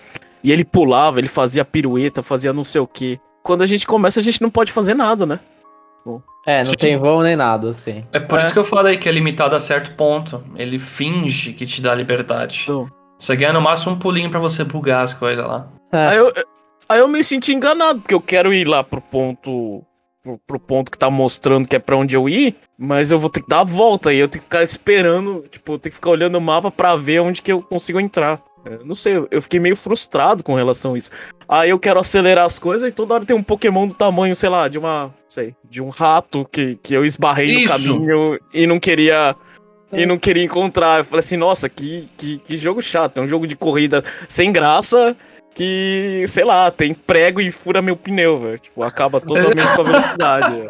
E ele pulava, ele fazia pirueta, fazia não sei o que. Quando a gente começa, a gente não pode fazer nada, né? É, não Sim. tem voo nem nada, assim. É por É. isso que eu falei que é limitado a certo ponto. Ele finge que te dá liberdade. Então, Você ganha no máximo um pulinho pra você bugar as coisas lá. Aí eu, aí eu me senti enganado, porque eu quero ir lá pro ponto. Pro, pro ponto que tá mostrando que é pra onde eu ir, mas eu vou ter que dar a volta e eu tenho que ficar esperando, tipo, eu tenho que ficar olhando o mapa pra ver onde que eu consigo entrar. É, não sei, eu- eu fiquei meio frustrado com relação a isso. Aí eu quero acelerar as coisas e toda hora tem um Pokémon do tamanho, sei lá, de uma. sei, de um rato que, que eu esbarrei Isso. no caminho e não queria. E não queria encontrar. Eu falei assim, nossa, que, que, que jogo chato. É um jogo de corrida sem graça que, sei lá, tem prego e fura meu pneu, velho. Tipo, acaba totalmente com a <laughs> velocidade.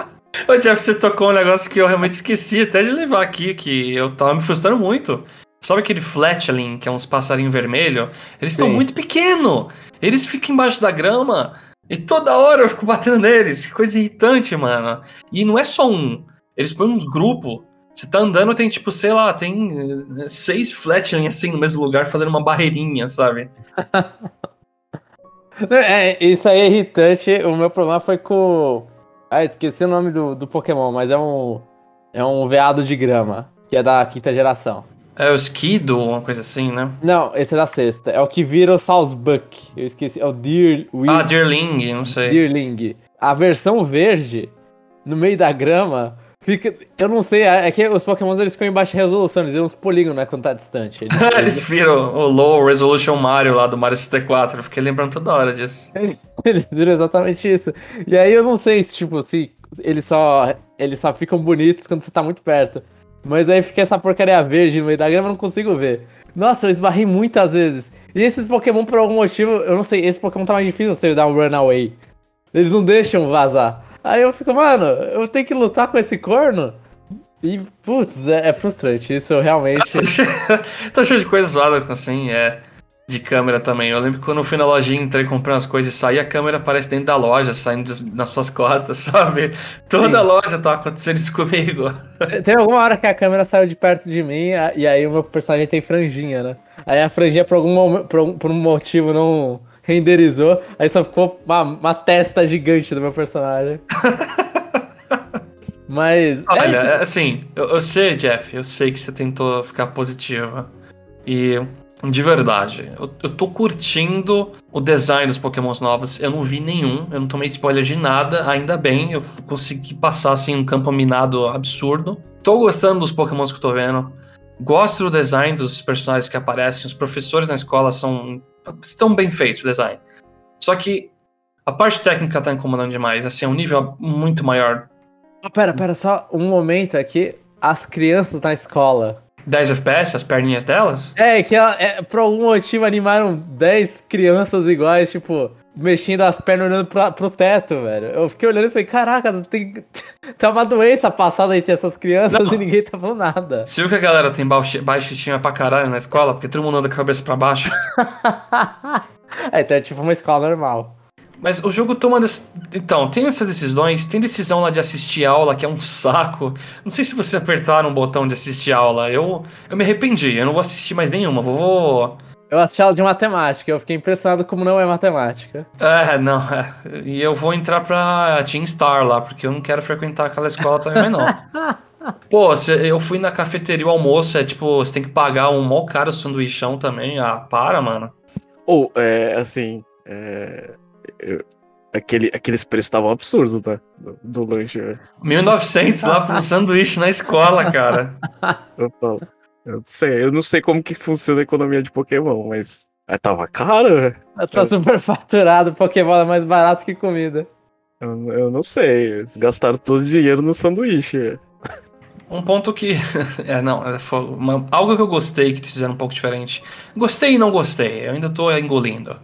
Ô, Jeff, você tocou um negócio que eu realmente esqueci até de levar aqui, que eu tava me frustrando muito. Sabe aquele fletchling, que é uns passarinhos vermelhos? Eles estão muito pequenos. Eles ficam embaixo da grama e toda hora eu fico batendo neles. Que coisa irritante, mano. E não é só um. Eles põem um grupo. Você tá andando, tem tipo, sei lá, tem eh, seis fletchling assim no mesmo lugar fazendo uma barreirinha, sabe? <laughs> É, isso aí é irritante. O meu problema foi com. Ah, esqueci o nome do, do Pokémon, mas é um. É um veado de grama, que é da quinta geração. É o Skido, uma coisa assim, né? Não, esse é da sexta. É o que vira o Salzbuck. Eu esqueci. É o Deer. Ah, Deerling, não sei. Deerling. A versão verde, no meio da grama, fica. Eu não sei, é que os Pokémons eles ficam em baixa resolução, eles viram uns polígonos, né, quando tá distante. Eles, <laughs> Eles viram o Low Resolution Mario lá do Mario 64. Eu fiquei lembrando toda hora disso. eles viram exatamente isso. E aí eu não sei se, tipo, se eles só. Eles só ficam bonitos quando você tá muito perto. Mas aí fica essa porcaria verde no meio da grama, eu não consigo ver. Nossa, eu esbarrei muitas vezes. E esses Pokémon, por algum motivo, eu não sei, esse Pokémon tá mais difícil você dar um runaway. Eles não deixam vazar. Aí eu fico, mano, eu tenho que lutar com esse corno? E, putz, é, é frustrante. Isso eu realmente. <laughs> Tô cheio de coisa zoada assim, é. De câmera também. Eu lembro que quando eu fui na lojinha, entrei comprando as coisas e saí, a câmera aparece dentro da loja, saindo nas suas costas, <laughs> sabe? Toda Sim. loja tá acontecendo isso comigo. Tem alguma hora que a câmera saiu de perto de mim e aí o meu personagem tem franjinha, né? Aí a franjinha por algum um- por um motivo não renderizou, aí só ficou uma, uma testa gigante do meu personagem. <laughs> Mas. Olha, é, é, assim, eu, eu sei, Jeff, eu sei que você tentou ficar positiva. E, de verdade, eu, eu tô curtindo o design dos Pokémons novos. Eu não vi nenhum, eu não tomei spoiler de nada, ainda bem. Eu consegui passar, assim, um campo minado absurdo. Tô gostando dos Pokémons que eu tô vendo. Gosto do design dos personagens que aparecem. Os professores na escola são. Estão bem feitos o design. Só que a parte técnica tá incomodando demais. Assim, é um nível muito maior Pera, pera, só um momento aqui. As crianças na escola. 10 FPS, as perninhas delas? É, que ela, é, por algum motivo animaram 10 crianças iguais, tipo, mexendo as pernas olhando pra, pro teto, velho. Eu fiquei olhando e falei, caraca, tem, <laughs> tá uma doença passada entre essas crianças Não. e ninguém tá falando nada. Você viu que a galera tem baixa baixa estima pra caralho na escola? Porque todo mundo anda com a cabeça pra baixo. <laughs> é, então é tipo uma escola normal. Mas o jogo toma. dec- Então, tem essas decisões. Tem decisão lá de assistir aula, que é um saco. Não sei se você apertar um botão de assistir aula. Eu, eu me arrependi. Eu não vou assistir mais nenhuma. Vou. vou- Eu assisti aula de matemática, eu fiquei impressionado como não é matemática. É, não. é. E eu vou entrar pra Team Star lá, porque eu não quero frequentar aquela escola também, mais não. <laughs> Pô, se- eu fui na cafeteria o almoço, é tipo, você tem que pagar um mó caro sanduichão também. Ah, para, mano. Ou, é, assim. É, eu- aquele, aqueles preços estavam absurdos, tá? Do, do lanche, velho. 1900 lá pro <laughs> sanduíche na escola, cara. Eu falo. Eu não sei, eu não sei como que funciona a economia de Pokémon, mas. É, tava caro, velho. Tá super faturado, Pokémon é mais barato que comida. Eu, eu não sei. Eles gastaram todo o dinheiro no sanduíche. Um ponto que. <laughs> É, não, é, foi uma- algo que eu gostei que fizeram um pouco diferente. Gostei e não gostei, eu ainda tô engolindo.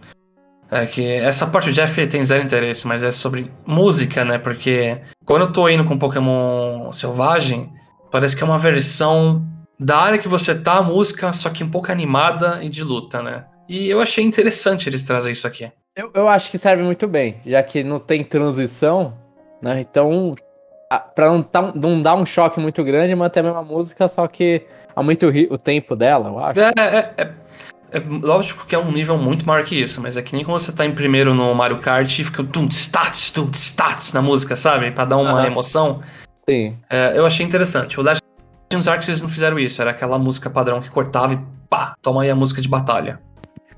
É que essa parte o Jeff tem zero interesse, mas é sobre música, né? Porque quando eu tô indo com Pokémon Selvagem, parece que é uma versão da área que você tá, a música, só que um pouco animada e de luta, né? E eu achei interessante eles trazerem isso aqui. Eu, eu acho que serve muito bem, já que não tem transição, né? Então, a- pra não, tá- não dar um choque muito grande, manter a mesma música, só que aumenta o, o tempo dela, eu acho. É, é, é- É lógico que é um nível muito maior que isso, mas é que nem quando você tá em primeiro no Mario Kart e fica tum stats, tum stats na música, sabe? Pra dar uma emoção. Sim. É, eu achei interessante. O Legends Arceus eles não fizeram isso, era aquela música padrão que cortava e pá, toma aí a música de batalha.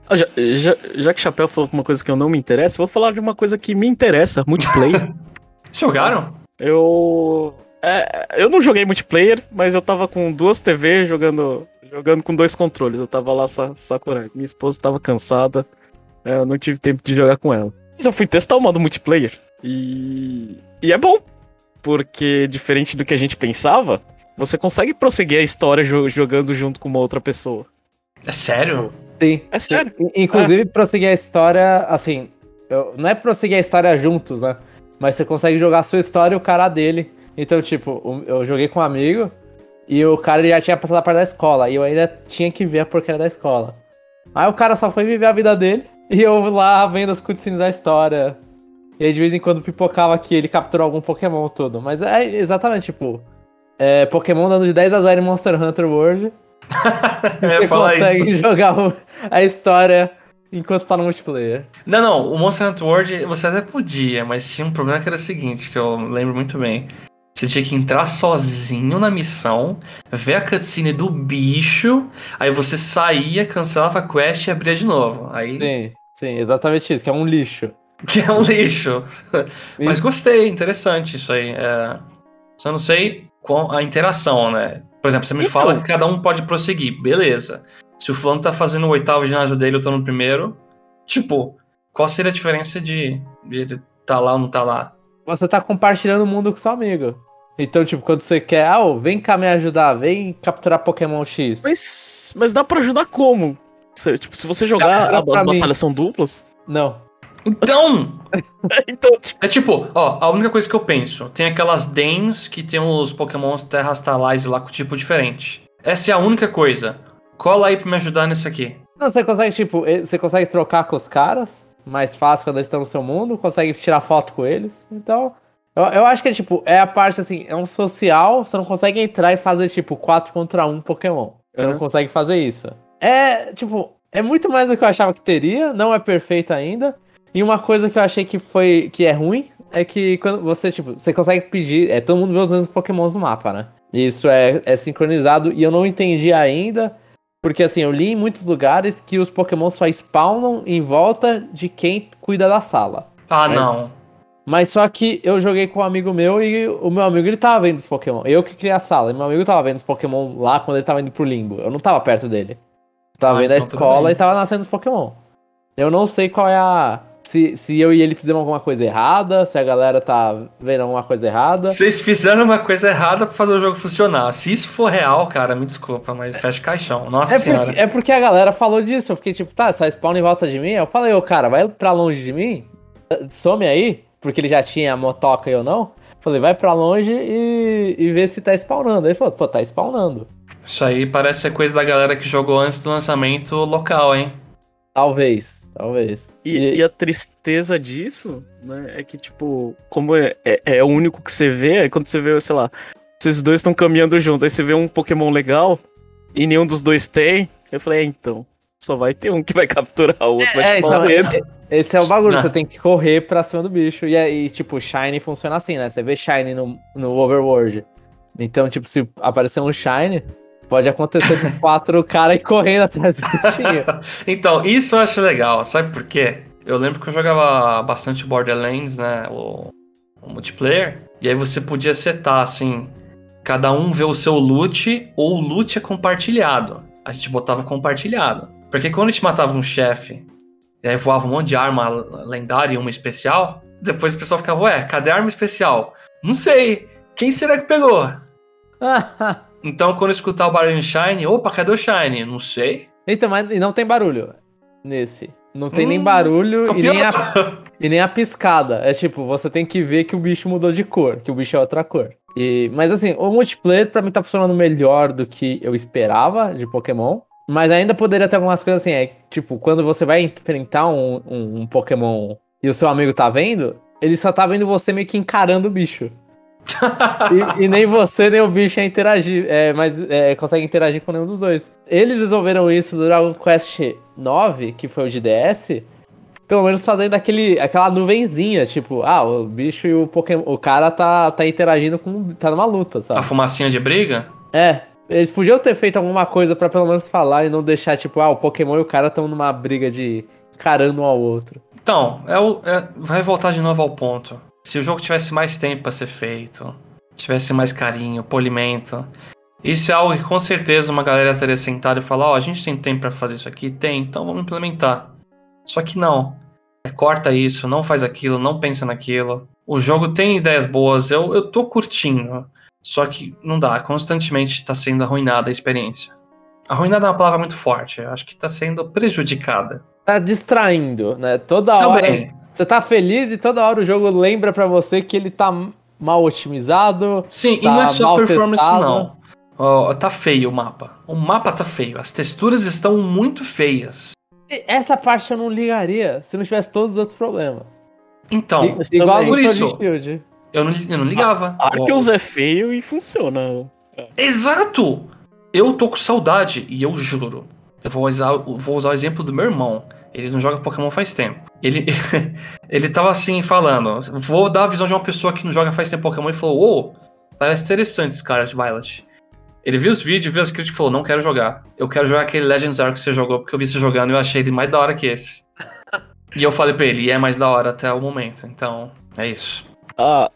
Ah, já, já, já que Chapéu falou uma coisa que eu não me interessa, vou falar de uma coisa que me interessa, multiplayer. <laughs> Jogaram? eu. É, eu não joguei multiplayer, mas eu tava com duas TVs jogando jogando com dois controles. Eu tava lá sa sakurando. Minha esposa tava cansada. é, Eu não tive tempo de jogar com ela. Mas eu fui testar o modo multiplayer. E. E é bom. Porque, diferente do que a gente pensava, você consegue prosseguir a história jo jogando junto com uma outra pessoa. É sério? Sim. É sério. Inclusive, prosseguir a história, assim, não é prosseguir a história juntos, né? Mas você consegue jogar a sua história e o cara dele. Então, tipo, eu joguei com um amigo e o cara já tinha passado a parte da escola. E eu ainda tinha que ver a porcaria da escola. Aí o cara só foi viver a vida dele e eu lá vendo as cutscenes da história. E aí de vez em quando pipocava que ele capturou algum Pokémon todo. Mas é exatamente, tipo, é, Pokémon dando de 10 a 0 em Monster Hunter World. <laughs> É, Você consegue isso. <laughs> jogar a história enquanto tá no multiplayer. Não, não, o Monster Hunter World você até podia, mas tinha um problema que era o seguinte, que eu lembro muito bem. Você tinha que entrar sozinho na missão, ver a cutscene do bicho, aí você saía, cancelava a quest e abria de novo. Aí, Sim, sim, exatamente isso, que é um lixo. <laughs> que é um lixo. Mas gostei, interessante isso aí. É... Só não sei qual a interação, né? Por exemplo, você me Então. fala que cada um pode prosseguir, beleza. Se o fulano tá fazendo o oitavo ginásio dele, eu tô no primeiro. Tipo, qual seria a diferença de, de ele tá lá ou não tá lá? Você tá compartilhando o mundo com seu amigo. Então, tipo, quando você quer, ah, ô, vem cá me ajudar, vem capturar Pokémon X. Mas, mas dá pra ajudar como? Se, tipo, se você jogar, as mim. batalhas são duplas. Não. Então! <laughs> então, tipo, É tipo, ó, a única coisa que eu penso, tem aquelas Dens que tem os Pokémons Terras Talais lá com tipo diferente. Essa é a única coisa. Cola aí pra me ajudar nisso aqui. Não, você consegue, tipo, eh, você consegue trocar com os caras, mais fácil quando eles estão no seu mundo, consegue tirar foto com eles. Então, eu, eu acho que é, tipo, é a parte, assim, é um social, você não consegue entrar e fazer, tipo, 4 contra 1 Pokémon. Você não Uhum. consegue fazer isso. É, tipo, é muito mais do que eu achava que teria, não é perfeito ainda. E uma coisa que eu achei que foi, que é ruim, é que quando você, tipo, você consegue pedir, é, todo mundo vê os mesmos Pokémons no mapa, né? Isso é, é sincronizado e eu não entendi ainda porque assim, eu li em muitos lugares que os Pokémon só spawnam em volta de quem cuida da sala. Ah, É. não. Mas só que eu joguei com um amigo meu e o meu amigo ele tava vendo os Pokémon. Eu que criei a sala, e meu amigo tava vendo os Pokémon lá quando ele tava indo pro limbo. Eu não tava perto dele. Eu tava Ah, vendo a então escola e tava nascendo os Pokémon. Eu não sei qual é a. Se, se eu e ele fizemos alguma coisa errada, se a galera tá vendo alguma coisa errada. Vocês fizeram uma coisa errada pra fazer o jogo funcionar. Se isso for real, cara, me desculpa, mas fecha o caixão. Nossa É senhora. porque, é porque a galera falou disso. Eu fiquei tipo, tá, só spawn em volta de mim. Eu falei, ô cara, vai pra longe de mim. Some aí, porque ele já tinha a motoca e eu não. Falei, vai pra longe e, e vê se tá spawnando. Ele falou, pô, tá spawnando. Isso aí parece ser coisa da galera que jogou antes do lançamento local, hein? Talvez, talvez. E, e a tristeza disso, né, é que, tipo, como é, é, é o único que você vê, aí quando você vê, sei lá, vocês dois estão caminhando juntos, aí você vê um Pokémon legal e nenhum dos dois tem, eu falei, é, então, só vai ter um que vai capturar o outro, vai É, chupar então, dedo. esse é o bagulho, Ah. você tem que correr pra cima do bicho. E aí, tipo, Shine funciona assim, né? Você vê Shine no, no Overworld. Então, tipo, se aparecer um Shine, pode acontecer dos <laughs> quatro caras correndo atrás do bichinho. <laughs> Então, isso eu acho legal, sabe por quê? Eu lembro que eu jogava bastante Borderlands, né? O, o multiplayer. E aí você podia setar assim: cada um vê o seu loot, ou o loot é compartilhado. A gente botava compartilhado. Porque quando a gente matava um chefe, e aí voava um monte de arma lendária e uma especial, depois o pessoal ficava, ué, cadê a arma especial? Não sei. Quem será que pegou? <laughs> Então, quando eu escutar o barulho Shine, opa, cadê o Shine? Não sei. Então, mas e não tem barulho nesse. Não tem nem Hum, barulho e nem, a, e nem a piscada. É tipo, você tem que ver que o bicho mudou de cor, que o bicho é outra cor. E, mas assim, o multiplayer pra mim tá funcionando melhor do que eu esperava de Pokémon. Mas ainda poderia ter algumas coisas assim, é tipo, quando você vai enfrentar um, um, um Pokémon e o seu amigo tá vendo, ele só tá vendo você meio que encarando o bicho. E, e, nem você nem o bicho é interagir, é, mas é, consegue interagir com nenhum dos dois. Eles resolveram isso do Dragon Quest 9, que foi o de DS, pelo menos fazendo aquele, aquela nuvenzinha, tipo, ah, o bicho e o Pokémon, o cara tá, tá interagindo com, tá numa luta, sabe? A fumacinha de briga? É, eles podiam ter feito alguma coisa para pelo menos falar e não deixar, tipo, ah, o Pokémon e o cara estão numa briga de carando um ao outro. Então, é o, é, vai voltar de novo ao ponto. Se o jogo tivesse mais tempo para ser feito, tivesse mais carinho, polimento, isso é algo que com certeza uma galera teria sentado e falar, ó, oh, a gente tem tempo para fazer isso aqui? Tem, então vamos implementar. Só que não. É, corta isso, não faz aquilo, não pensa naquilo. O jogo tem ideias boas, eu, eu tô curtindo. Só que não dá, constantemente está sendo arruinada a experiência. Arruinada é uma palavra muito forte, eu acho que está sendo prejudicada. Tá distraindo, né? Toda Também. hora. Você tá feliz e toda hora o jogo lembra para você que ele tá mal otimizado. Sim, tá e não é só performance, testado. não. Oh, tá feio o mapa. O mapa tá feio. As texturas estão muito feias. Essa parte eu não ligaria se não tivesse todos os outros problemas. Então, igual por isso. Eu não, eu não ligava. Arceus é feio e funciona. Exato! Eu tô com saudade, e eu juro. Eu vou usar, vou usar o exemplo do meu irmão. Ele não joga Pokémon faz tempo. Ele, <laughs> ele tava assim falando. Vou dar a visão de uma pessoa que não joga faz tempo Pokémon e falou: Ô, oh, parece interessante esse cara de Violet. Ele viu os vídeos, viu as críticas e falou: Não quero jogar. Eu quero jogar aquele Legends Arc que você jogou, porque eu vi você jogando e eu achei ele mais da hora que esse. <laughs> e eu falei pra ele: E é mais da hora até o momento. Então, é isso. Ah,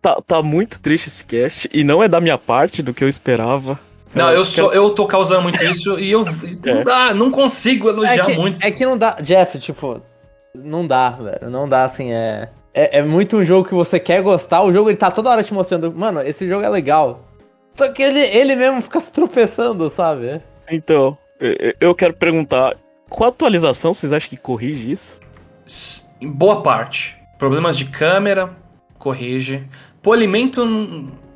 tá, tá muito triste esse cast e não é da minha parte do que eu esperava. Não, eu, sou, eu tô causando muito isso e eu <laughs> é. não dá, não consigo elogiar é que, muito. É que não dá, Jeff, tipo, não dá, velho, não dá assim, é, é, é muito um jogo que você quer gostar, o jogo ele tá toda hora te mostrando, mano, esse jogo é legal. Só que ele, ele mesmo fica se tropeçando, sabe? Então, eu quero perguntar, qual atualização vocês acham que corrige isso? Em boa parte. Problemas de câmera, corrige. Polimento,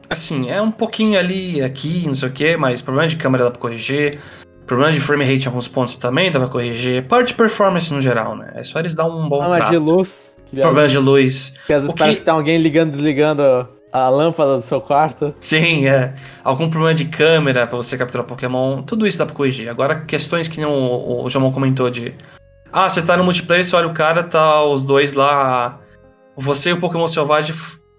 assim, é um pouquinho ali, aqui, não sei o que, mas problema de câmera dá pra corrigir. Problema de frame rate em alguns pontos também dá pra corrigir. Parte de performance no geral, né? É só eles dar um bom Problema trato. de luz. Problema de luz. Que às vezes parece que... tem alguém ligando desligando a lâmpada do seu quarto. Sim, é. Algum problema de câmera pra você capturar Pokémon. Tudo isso dá pra corrigir. Agora, questões que o, o Jamon comentou de... Ah, você tá no multiplayer, você olha o cara, tá os dois lá você e o Pokémon Selvagem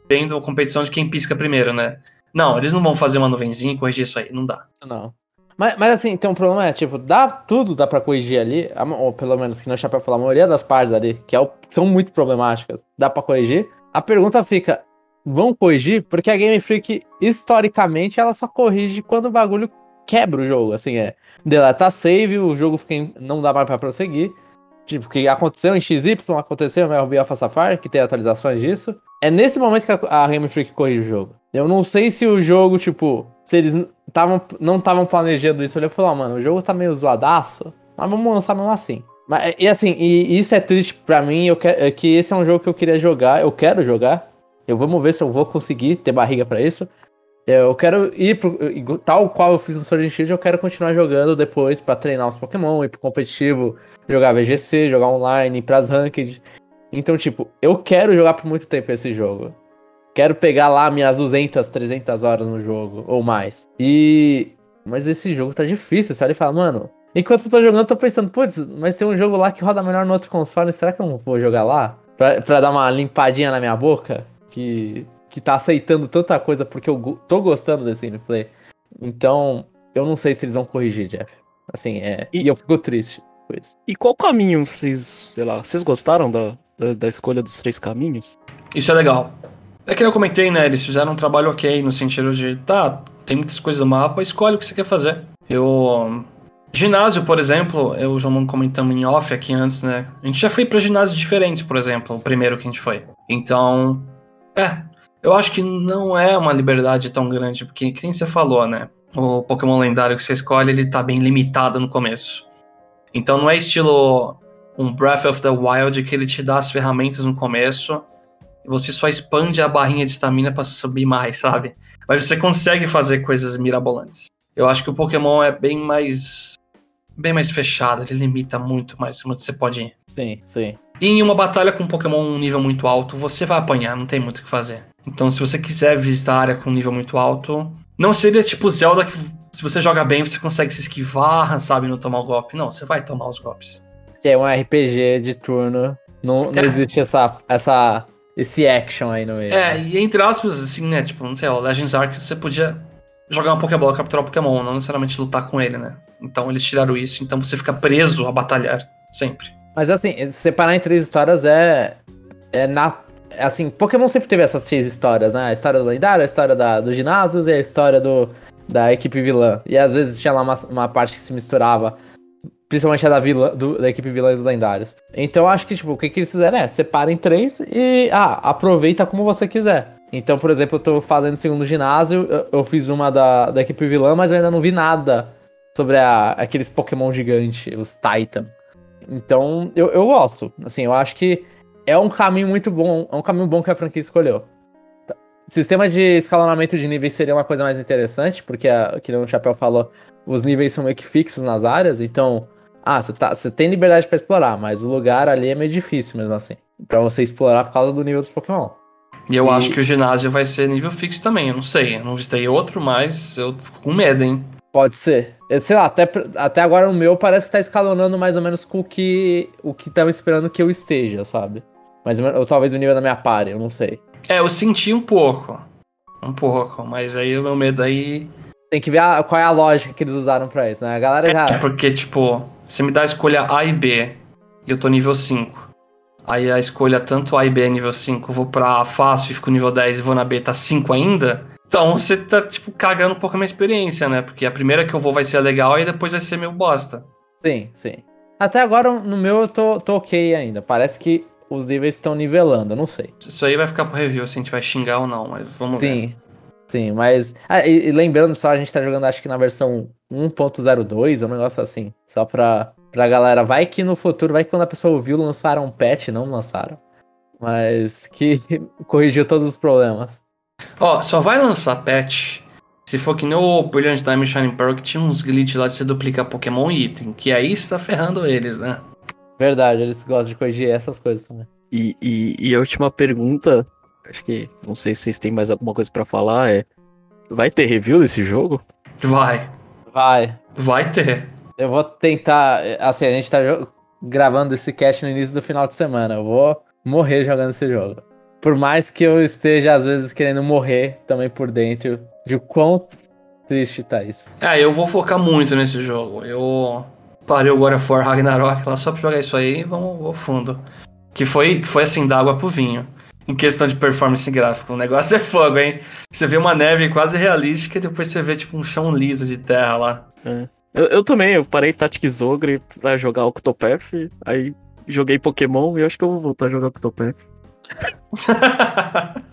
tendo competição de quem pisca primeiro, né? Não, eles não vão fazer uma nuvenzinha e corrigir isso aí, não dá. Não. Mas, mas assim, então o problema é, tipo, dá tudo, dá pra corrigir ali, ou pelo menos que não Chapéu falar, a maioria das partes ali, que é, são muito problemáticas, dá pra corrigir. A pergunta fica, vão corrigir? Porque a Game Freak, historicamente, ela só corrige quando o bagulho quebra o jogo, assim, é, deleta save, o jogo fica em, não dá mais pra prosseguir, Tipo, que aconteceu em XY, aconteceu no RB Alpha Safari, que tem atualizações disso. É nesse momento que a, Game Freak corrige o jogo. Eu não sei se o jogo, tipo, se eles tavam, não estavam planejando isso. Eu falei, oh, mano, o jogo tá meio zoadaço, mas vamos lançar mesmo assim. Mas, e assim, e isso é triste pra mim, eu que, é que esse é um jogo que eu queria jogar, eu quero jogar. Eu vamos ver se eu vou conseguir ter barriga para isso. Eu quero ir pro, tal qual eu fiz no Sword Shield, eu quero continuar jogando depois para treinar os Pokémon, ir pro competitivo, jogar VGC, jogar online, ir pras ranked. Então, tipo, eu quero jogar por muito tempo esse jogo. Quero pegar lá minhas 200, 300 horas no jogo, ou mais. E. Mas esse jogo tá difícil. Você olha e fala, mano. Enquanto eu tô jogando, eu tô pensando, putz, mas tem um jogo lá que roda melhor no outro console, será que eu não vou jogar lá? Pra, pra dar uma limpadinha na minha boca? Que que tá aceitando tanta coisa porque eu tô gostando desse gameplay. Então, eu não sei se eles vão corrigir, Jeff. Assim, é. E, e eu fico triste com isso. E qual caminho vocês, sei lá, vocês gostaram da, da, da, escolha dos três caminhos? Isso é legal. É que eu comentei, né? Eles fizeram um trabalho ok no sentido de, tá, tem muitas coisas no mapa, escolhe o que você quer fazer. Eu. Ginásio, por exemplo, eu já não comentamos em off aqui antes, né? A gente já foi para ginásios diferentes, por exemplo, o primeiro que a gente foi. Então, é, eu acho que não é uma liberdade tão grande, porque, quem você falou, né? O Pokémon lendário que você escolhe, ele tá bem limitado no começo. Então não é estilo um Breath of the Wild que ele te dá as ferramentas no começo e você só expande a barrinha de estamina para subir mais, sabe? Mas você consegue fazer coisas mirabolantes. Eu acho que o Pokémon é bem mais bem mais fechado, ele limita muito mais onde você pode ir. Sim, sim. E em uma batalha com um Pokémon um nível muito alto, você vai apanhar, não tem muito o que fazer. Então, se você quiser visitar a área com nível muito alto, não seria tipo Zelda que se você joga bem, você consegue se esquivar, sabe, não tomar o golpe. Não, você vai tomar os golpes. Que é um RPG de turno. Não, não é. existe essa, essa, esse action aí no meio. É, e entre aspas, assim, né? Tipo, não sei, o Legends Ark você podia jogar uma Pokébola, capturar um Pokémon, não necessariamente lutar com ele, né? Então eles tiraram isso, então você fica preso a batalhar, sempre. Mas assim, separar em três histórias é. É na. Assim, Pokémon sempre teve essas três histórias, né? A história do lendário, a história da, do ginásio e a história do, da equipe vilã. E às vezes tinha lá uma, uma parte que se misturava. Principalmente a da, vilã, do, da equipe vilã dos lendários. Então acho que, tipo, o que, que eles fizeram é separa em três e ah, aproveita como você quiser. Então, por exemplo, eu tô fazendo o segundo ginásio, eu, eu, fiz uma da, da equipe vilã, mas eu ainda não vi nada sobre a, aqueles Pokémon gigantes, os Titan. Então, eu, eu gosto. Assim, eu acho que é um caminho muito bom, é um caminho bom que a franquia escolheu. Sistema de escalonamento de níveis seria uma coisa mais interessante, porque, a, que o Chapéu falou, os níveis são meio que fixos nas áreas, então, ah, você tá, tem liberdade para explorar, mas o lugar ali é meio difícil mesmo assim, para você explorar por causa do nível dos Pokémon. E eu e... acho que o ginásio vai ser nível fixo também, eu não sei, eu não visitei outro, mas eu fico com medo, hein. Pode ser. Sei lá, até, até agora o meu parece que tá escalonando mais ou menos com o que o que tava esperando que eu esteja, sabe? Mas ou talvez o nível da minha pare, eu não sei. É, eu senti um pouco. Um pouco, mas aí o meu medo aí. Tem que ver a, qual é a lógica que eles usaram pra isso, né? A galera já. É, porque, tipo, você me dá a escolha A e B, e eu tô nível 5. Aí a escolha tanto A e B é nível 5, eu vou pra A fácil e fico nível 10 e vou na B tá 5 ainda. Então você tá, tipo, cagando um pouco a minha experiência, né? Porque a primeira que eu vou vai ser legal e depois vai ser meio bosta. Sim, sim. Até agora no meu eu tô, tô ok ainda. Parece que os níveis estão nivelando, eu não sei. Isso aí vai ficar pro review se a gente vai xingar ou não, mas vamos sim, ver. Sim, sim, mas. Ah, e, e, lembrando só, a gente tá jogando acho que na versão 1.02, um negócio assim. Só pra, pra galera. Vai que no futuro, vai que quando a pessoa ouviu, lançaram um patch, não lançaram. Mas que <laughs> corrigiu todos os problemas. Ó, só vai lançar patch se for que nem o Brilliant Diamond Shining Pearl que tinha uns glitches lá de você duplicar Pokémon e item, que aí está ferrando eles, né? Verdade, eles gostam de corrigir essas coisas também. E, e, e a última pergunta, acho que não sei se vocês têm mais alguma coisa para falar, é vai ter review desse jogo? Vai. Vai. Vai ter. Eu vou tentar, assim, a gente tá gravando esse cast no início do final de semana. Eu vou morrer jogando esse jogo. Por mais que eu esteja, às vezes, querendo morrer também por dentro de quão triste tá isso. É, eu vou focar muito nesse jogo. Eu parei o God of War Ragnarok lá só pra jogar isso aí e vamos ao fundo. Que foi, que foi assim, da água pro vinho. Em questão de performance gráfica. O negócio é fogo, hein? Você vê uma neve quase realística e depois você vê, tipo, um chão liso de terra lá. É. Eu, eu, também, eu parei Tactics Ogre pra jogar Octopath, aí joguei Pokémon e eu acho que eu vou voltar a jogar Octopath. <laughs>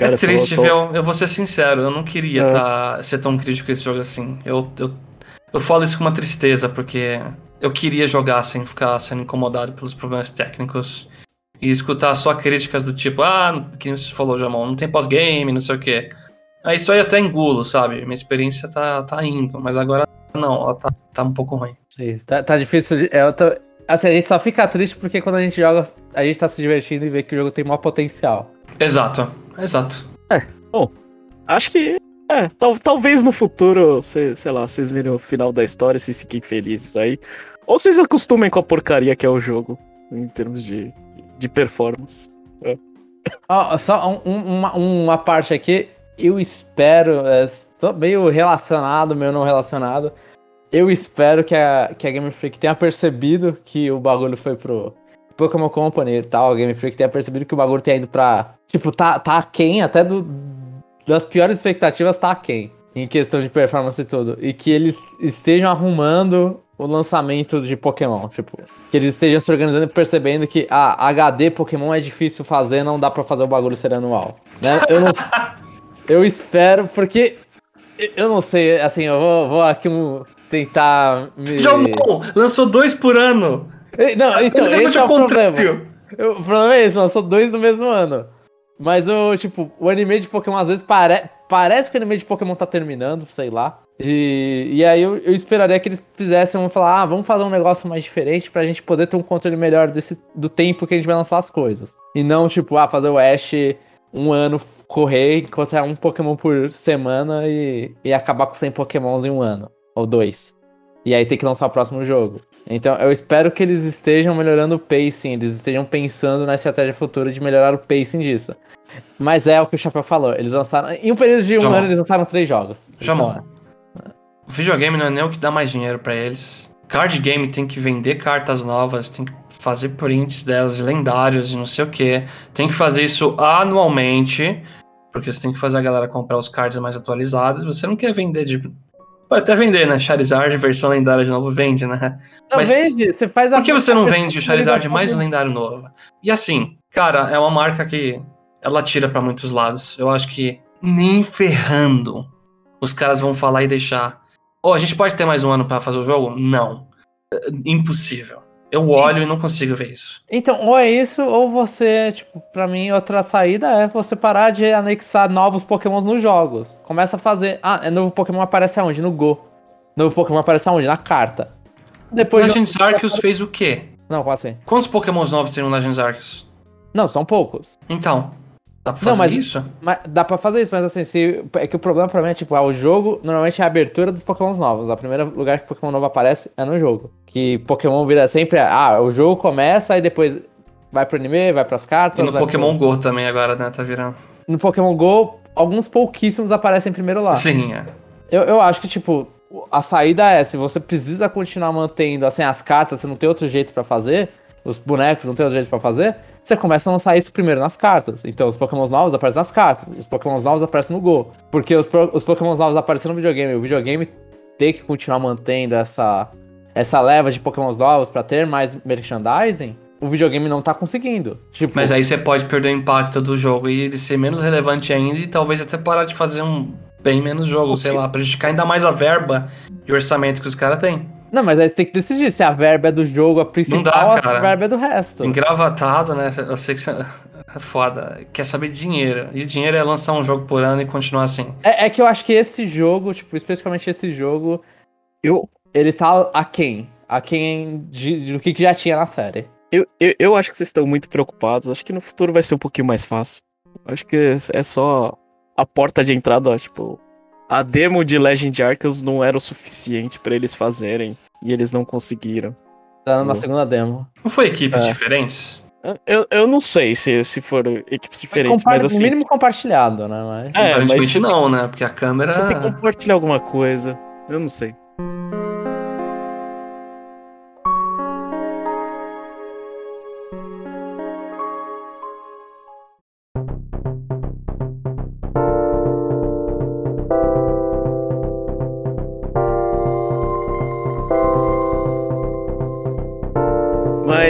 Cara, é triste, só, só... Eu vou ser sincero, eu não queria é. tá, ser tão crítico com esse jogo assim. Eu, eu, eu falo isso com uma tristeza, porque eu queria jogar sem ficar sendo incomodado pelos problemas técnicos e escutar só críticas do tipo, ah, que você falou, Jamon, não tem pós-game, não sei o quê. Aí isso aí até engulo, sabe? Minha experiência tá, tá indo, mas agora não, ela tá, tá um pouco ruim. Sim, tá, tá difícil. De, é, tô, assim, a gente só fica triste porque quando a gente joga, a gente tá se divertindo e vê que o jogo tem maior potencial. Exato, exato. É, bom, acho que é, tal, talvez no futuro, sei, sei lá, vocês virem o final da história e se fiquem felizes aí. Ou vocês acostumem com a porcaria que é o jogo, em termos de, de performance. É. Oh, só um, uma, uma parte aqui, eu espero, é, tô meio relacionado, meio não relacionado. Eu espero que a, que a Game Freak tenha percebido que o bagulho foi pro Pokémon Company e tal, a Game Freak tenha percebido que o bagulho tenha ido pra. Tipo, tá, tá quem até do, das piores expectativas, tá quem em questão de performance e tudo. E que eles estejam arrumando o lançamento de Pokémon. Tipo, que eles estejam se organizando e percebendo que a ah, HD Pokémon é difícil fazer, não dá para fazer o bagulho ser anual. Né? Eu não. <laughs> eu espero, porque. Eu não sei, assim, eu vou, vou aqui um, tentar. Me... Jomon, lançou dois por ano. Não, então, esse é o problema. O problema é esse, lançou dois no mesmo ano. Mas o, tipo, o anime de Pokémon às vezes pare... parece que o anime de Pokémon tá terminando, sei lá. E, e aí eu, eu esperaria que eles fizessem, falar, ah, vamos fazer um negócio mais diferente pra gente poder ter um controle melhor desse, do tempo que a gente vai lançar as coisas. E não, tipo, ah, fazer o Ash um ano correr, encontrar um Pokémon por semana e, e acabar com 100 Pokémons em um ano. Ou dois. E aí ter que lançar o próximo jogo. Então eu espero que eles estejam melhorando o pacing, eles estejam pensando na estratégia futura de melhorar o pacing disso. Mas é o que o Chapéu falou, eles lançaram. Em um período de um Jamon. ano, eles lançaram três jogos. Jamon. Então, O videogame não é nem o que dá mais dinheiro pra eles. Card game tem que vender cartas novas, tem que fazer prints delas, lendários e não sei o que. Tem que fazer isso anualmente, porque você tem que fazer a galera comprar os cards mais atualizados. Você não quer vender de. Pode até vender, né? Charizard, versão lendária de novo, vende, né? Não, Mas vende, você faz a. Por que você não vende o Charizard mais lendário novo? E assim, cara, é uma marca que ela tira pra muitos lados. Eu acho que nem ferrando os caras vão falar e deixar. Oh, a gente pode ter mais um ano pra fazer o jogo? Não. É, Impossível. Eu olho e não consigo ver isso. Então, ou é isso, ou você, tipo, pra mim, outra saída é você parar de anexar novos Pokémons nos jogos. Começa a fazer. Ah, é novo Pokémon aparece aonde? No Go. Novo Pokémon aparece aonde? Na carta. Depois. Legends Arceus fez o quê? Não, qual assim? Quantos Pokémons novos tem no Legends Arceus? Não, são poucos. Então, dá pra Não, fazer mas- isso? Mas dá pra fazer isso, mas assim, se, é que o problema pra mim é, tipo, ah, o jogo normalmente é a abertura dos Pokémons novos. O primeiro lugar que Pokémon novo aparece é no jogo. Que Pokémon vira sempre, ah, o jogo começa e depois vai pro anime, vai pras cartas. E no Pokémon pro... Go também agora, né? Tá virando. No Pokémon GO, alguns pouquíssimos aparecem primeiro lá. Sim, é. Eu, eu acho que, tipo, a saída é, se você precisa continuar mantendo, assim, as cartas, você não tem outro jeito pra fazer, os bonecos não tem outro jeito pra fazer, você começa a lançar isso primeiro nas cartas. Então, os Pokémons novos aparecem nas cartas, os Pokémons novos aparecem no Go. Porque os, os Pokémons novos aparecem no videogame, o videogame tem que continuar mantendo essa, essa leva de Pokémons novos pra ter mais merchandising, o videogame não tá conseguindo. Tipo, Mas aí você pode perder o impacto do jogo e ele ser menos relevante ainda e talvez até parar de fazer um bem menos jogo, sei lá, prejudicar ainda mais a verba e o orçamento que os caras têm. Não, mas aí você tem que decidir se a verba é do jogo a principal dá, ou a verba é do resto. Engravatado, né? Eu sei que você é foda. Quer saber de dinheiro. E o dinheiro é lançar um jogo por ano e continuar assim. É, é que eu acho que esse jogo, tipo, especificamente esse jogo, eu, ele tá aquém. Aquém de, do que, que já tinha na série. Eu, eu, eu acho que vocês estão muito preocupados. Acho que no futuro vai ser um pouquinho mais fácil. Acho que é só a porta de entrada, ó, tipo. A demo de Legend Arceus não era o suficiente pra eles fazerem. E eles não conseguiram. Tá na segunda demo. Não foi equipes É. diferentes? Eu, eu não sei se, se foram equipes diferentes, mas assim. No mínimo compartilhado, né? Mas... É, Aparentemente mas- não, né? Porque a câmera. Você tem que compartilhar alguma coisa. Eu não sei.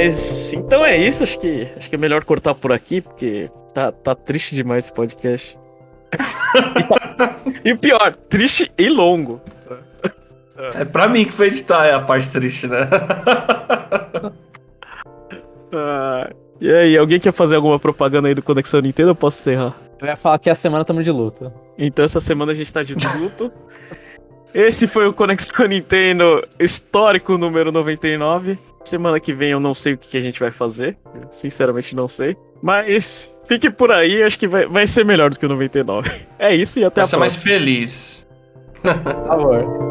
Mas então é isso, acho que acho que é melhor cortar por aqui, porque tá, tá triste demais esse podcast. <laughs> e, pior, triste e longo. É pra mim que foi editar, é a parte triste, né? Ah, <laughs> e aí, alguém quer fazer alguma propaganda aí do Conexão Nintendo? Eu posso encerrar. Eu ia falar que a semana estamos de luta. Então essa semana a gente tá de luto. Esse foi o Conexão Nintendo histórico número 99. Semana que vem eu não sei o que, a gente vai fazer. Eu sinceramente não sei. Mas fique por aí, acho que vai, vai ser melhor do que o 99. <laughs> É isso e até Essa a é mais próxima. feliz. Por favor.